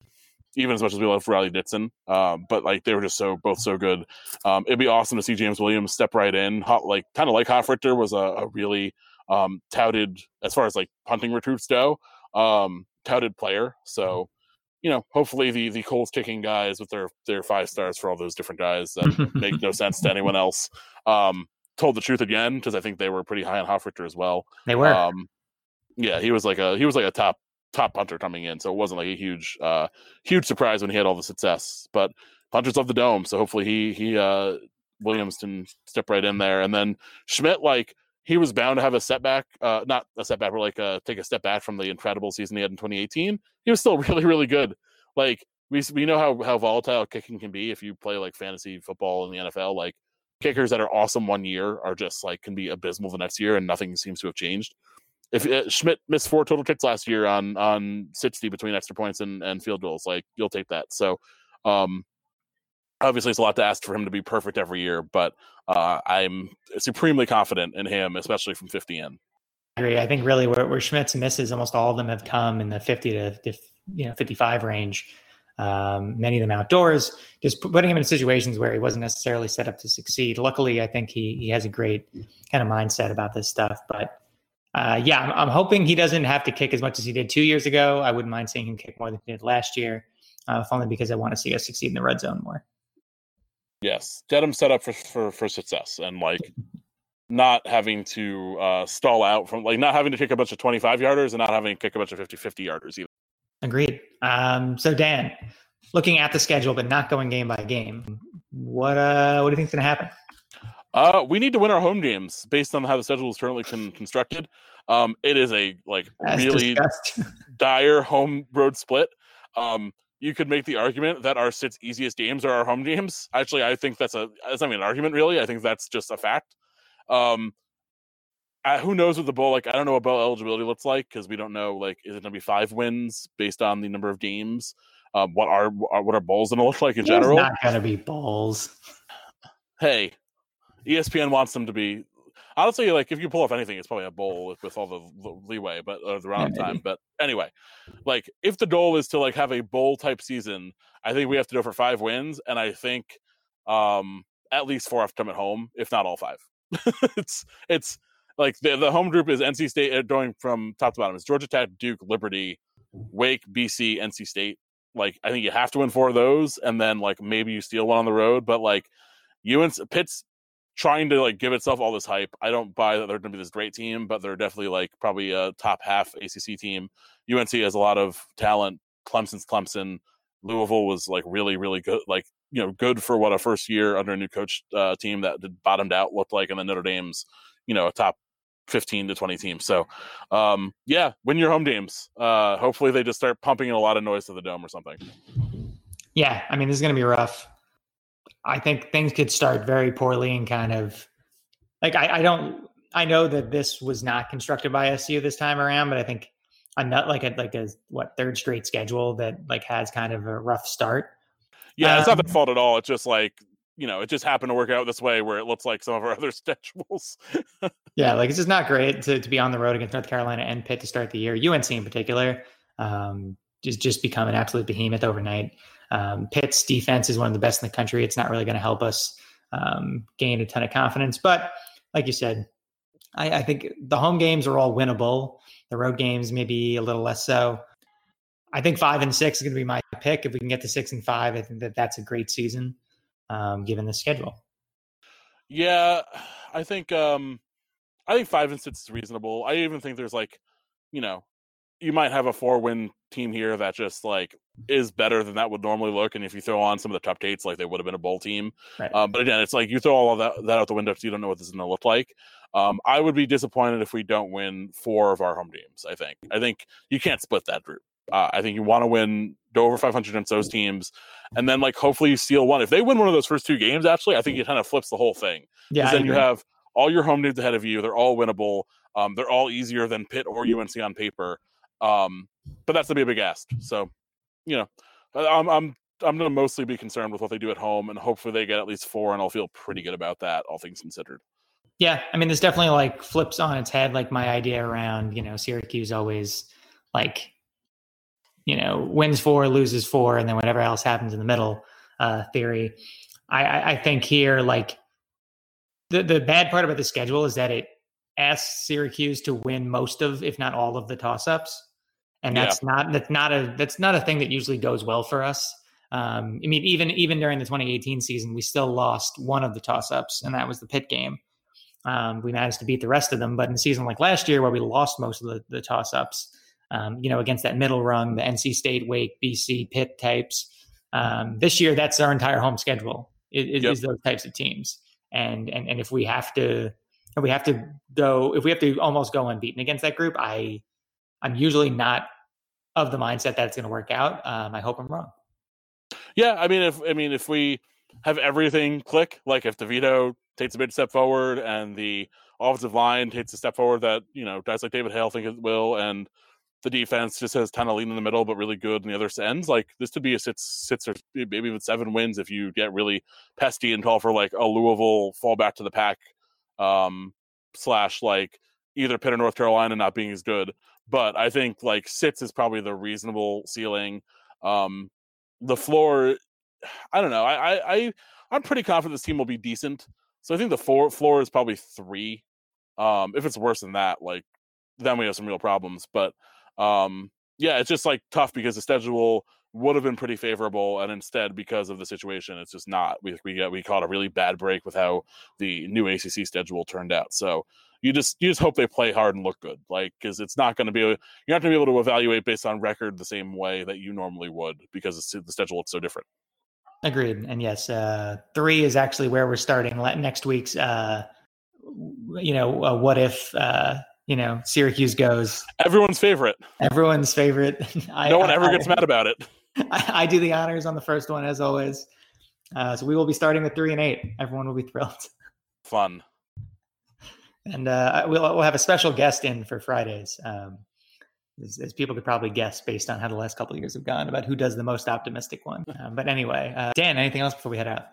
even as much as we love Riley Dixon. Um, but like they were just so both so good. Um, it'd be awesome to see James Williams step right in. Hot, like kind of like Hofrichter was a, a really um, touted as far as like punting recruits go, um, touted player. So you know, hopefully the the Kohl's kicking guys with their their five stars for all those different guys that make no sense to anyone else. Um, told the truth again because I think they were pretty high on Hofrichter as well. They were. Um, yeah, he was like a he was like a top top punter coming in, so it wasn't like a huge uh huge surprise when he had all the success. But punters of the dome, so hopefully he he uh Williams can step right in there, and then Szmyt like he was bound to have a setback, uh, not a setback, but like uh, take a step back from the incredible season he had in 2018. He was still really, really good. Like we we know how how volatile kicking can be if you play like fantasy football in the NFL. Like kickers that are awesome one year are just like can be abysmal the next year, and nothing seems to have changed if uh, Szmyt missed four total kicks last year on on 60 between extra points and, and field goals, like you'll take that. So, um, obviously it's a lot to ask for him to be perfect every year, but uh, I'm supremely confident in him, especially from 50 in. I agree. I think really where, where Szmyt's misses, almost all of them have come in the 50 to you know 55 range. Um, many of them outdoors, just putting him in situations where he wasn't necessarily set up to succeed. Luckily, I think he he has a great kind of mindset about this stuff, but uh, yeah, I'm, I'm, hoping he doesn't have to kick as much as he did two years ago. I wouldn't mind seeing him kick more than he did last year, uh, if only because I want to see us succeed in the red zone more. Yes, get him set up for for, for success and like not having to uh, stall out from like not having to kick a bunch of 25 yarders and not having to kick a bunch of 50 50 yarders either. Agreed. Um, so Dan, looking at the schedule but not going game by game, what uh, what do you think's going to happen? Uh, we need to win our home games based on how the schedule is currently con- constructed. Um, it is a like That's really dire home road split. Um, you could make the argument that our six easiest games are our home games. Actually, I think that's a that's not even an argument really. I think that's just a fact. Um, I, who knows what the bowl like? I don't know what bowl eligibility looks like because we don't know like is it going to be five wins based on the number of games? Um, what are what are bowls going to look like in general? Not going to be bowls. Hey, ESPN wants them to be honestly like if you pull off anything, it's probably a bowl with, with all the, leeway, but uh, the round time. But anyway, like if the goal is to like have a bowl type season, I think we have to go for five wins, and I think um at least four have to come at home, if not all five. it's it's like the the home group is NC State uh, going from top to bottom. It's Georgia Tech, Duke, Liberty, Wake, BC, NC State. Like I think you have to win four of those, and then like maybe you steal one on the road. But like UNC Pitt's trying to like give itself all this hype. I don't buy that they're going to be this great team, but they're definitely like probably a top half ACC team. UNC has a lot of talent. Clemson's Clemson. Louisville was like really, really good. Like you know, good for what a first year under a new coach uh, team that bottomed out looked like, and then Notre Dame's you know a top 15 to 20 teams. So, um, yeah, win your home games. Uh, hopefully they just start pumping in a lot of noise to the dome or something. Yeah, I mean, this is going to be rough. I think things could start very poorly and kind of like I, I don't. I know that this was not constructed by SU this time around, but I think a nut like a like a what third straight schedule that like has kind of a rough start. Yeah, um, it's not their um, fault at all. It's just like you know, it just happened to work out this way where it looks like some of our other schedules. yeah, like it's just not great to, to be on the road against North Carolina and Pitt to start the year. UNC in particular, um, just just become an absolute behemoth overnight. Um, Pitt's defense is one of the best in the country. It's not really going to help us um, gain a ton of confidence, but like you said, I, I think the home games are all winnable. The road games maybe a little less so. I think five and six is going to be my pick. If we can get to six and five, I think that that's a great season, um, given the schedule. Yeah, I think um, I think five and six is reasonable. I even think there's like, you know, you might have a four win team here that just like is better than that would normally look. And if you throw on some of the top dates, like they would have been a bowl team. Right. Um, but again, it's like you throw all of that, that out the window because you don't know what this is going to look like. Um, I would be disappointed if we don't win four of our home games. I think. I think you can't split that group. Uh, I think you want to win go over 500 against those teams, and then like hopefully you steal one. If they win one of those first two games, actually, I think it kind of flips the whole thing. Yeah. Then you have all your home games ahead of you. They're all winnable. Um, they're all easier than Pitt or UNC on paper. Um, but that's to be a big ask. So, you know, I'm I'm I'm gonna mostly be concerned with what they do at home, and hopefully they get at least four, and I'll feel pretty good about that, all things considered. Yeah, I mean, there's definitely like flips on its head, like my idea around you know Syracuse always like you know wins four, loses four, and then whatever else happens in the middle uh, theory. I, I think here like the the bad part about the schedule is that it asks Syracuse to win most of, if not all of the toss ups and that's yeah. not that's not a that's not a thing that usually goes well for us. Um, I mean, even even during the 2018 season, we still lost one of the toss ups, and that was the pit game. Um, we managed to beat the rest of them, but in a season like last year, where we lost most of the, the toss ups, um, you know, against that middle rung, the NC State, Wake, BC, Pitt types. Um, this year, that's our entire home schedule. It, yep. Is those types of teams, and and and if we have to, if we have to go, if we have to almost go unbeaten against that group, I I'm usually not of the mindset that it's going to work out. Um, I hope I'm wrong. Yeah, I mean, if I mean if we have everything click, like if DeVito takes a big step forward and the offensive line takes a step forward that you know guys like David Hale think it will, and the defense just has kind of lean in the middle but really good in the other ends. Like this could be a six, six or maybe even seven wins if you get really pesty and call for like a Louisville fall back to the pack, um, slash like either Pitt or North Carolina not being as good but I think like six is probably the reasonable ceiling. Um, the floor, I don't know. I, I, I I'm pretty confident this team will be decent. So I think the floor floor is probably three. Um, if it's worse than that, like then we have some real problems. But um, yeah, it's just like tough because the schedule would have been pretty favorable, and instead, because of the situation, it's just not. We we got we caught a really bad break with how the new ACC schedule turned out. So you just you just hope they play hard and look good like because it's not going to be you're not going to be able to evaluate based on record the same way that you normally would because the schedule looks so different. Agreed and yes uh three is actually where we're starting next week's uh you know uh, what if uh you know syracuse goes. Everyone's favorite. Everyone's favorite. I, no one ever I, gets mad about it I, I, do the honors on the first one as always uh so we will be starting with three and eight everyone will be thrilled fun and uh, we'll, we'll have a special guest in for Fridays, um, as, as, people could probably guess based on how the last couple of years have gone about who does the most optimistic one. Um, but anyway, uh, Dan, anything else before we head out?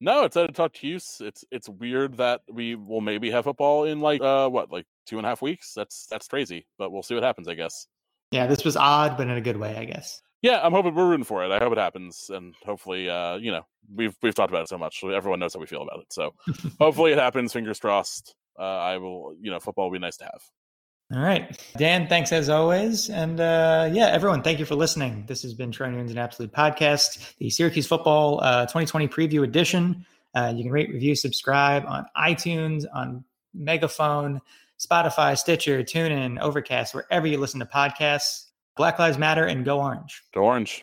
No, it's to talk to you. It's it's weird that we will maybe have football in like uh what like two and a half weeks. That's that's crazy, but we'll see what happens. I guess. Yeah, this was odd, but in a good way, I guess. Yeah, I'm hoping we're rooting for it. I hope it happens, and hopefully, uh, you know, we've we've talked about it so much, everyone knows how we feel about it. So, hopefully, it happens. Fingers crossed uh, I will, you know, football will be nice to have. All right. Dan, thanks as always. And uh, yeah, everyone, thank you for listening. This has been Troy Nunes and Absolute Podcast, the Syracuse Football uh, 2020 Preview Edition. Uh, you can rate, review, subscribe on iTunes, on Megaphone, Spotify, Stitcher, TuneIn, Overcast, wherever you listen to podcasts. Black Lives Matter and go orange. Go orange.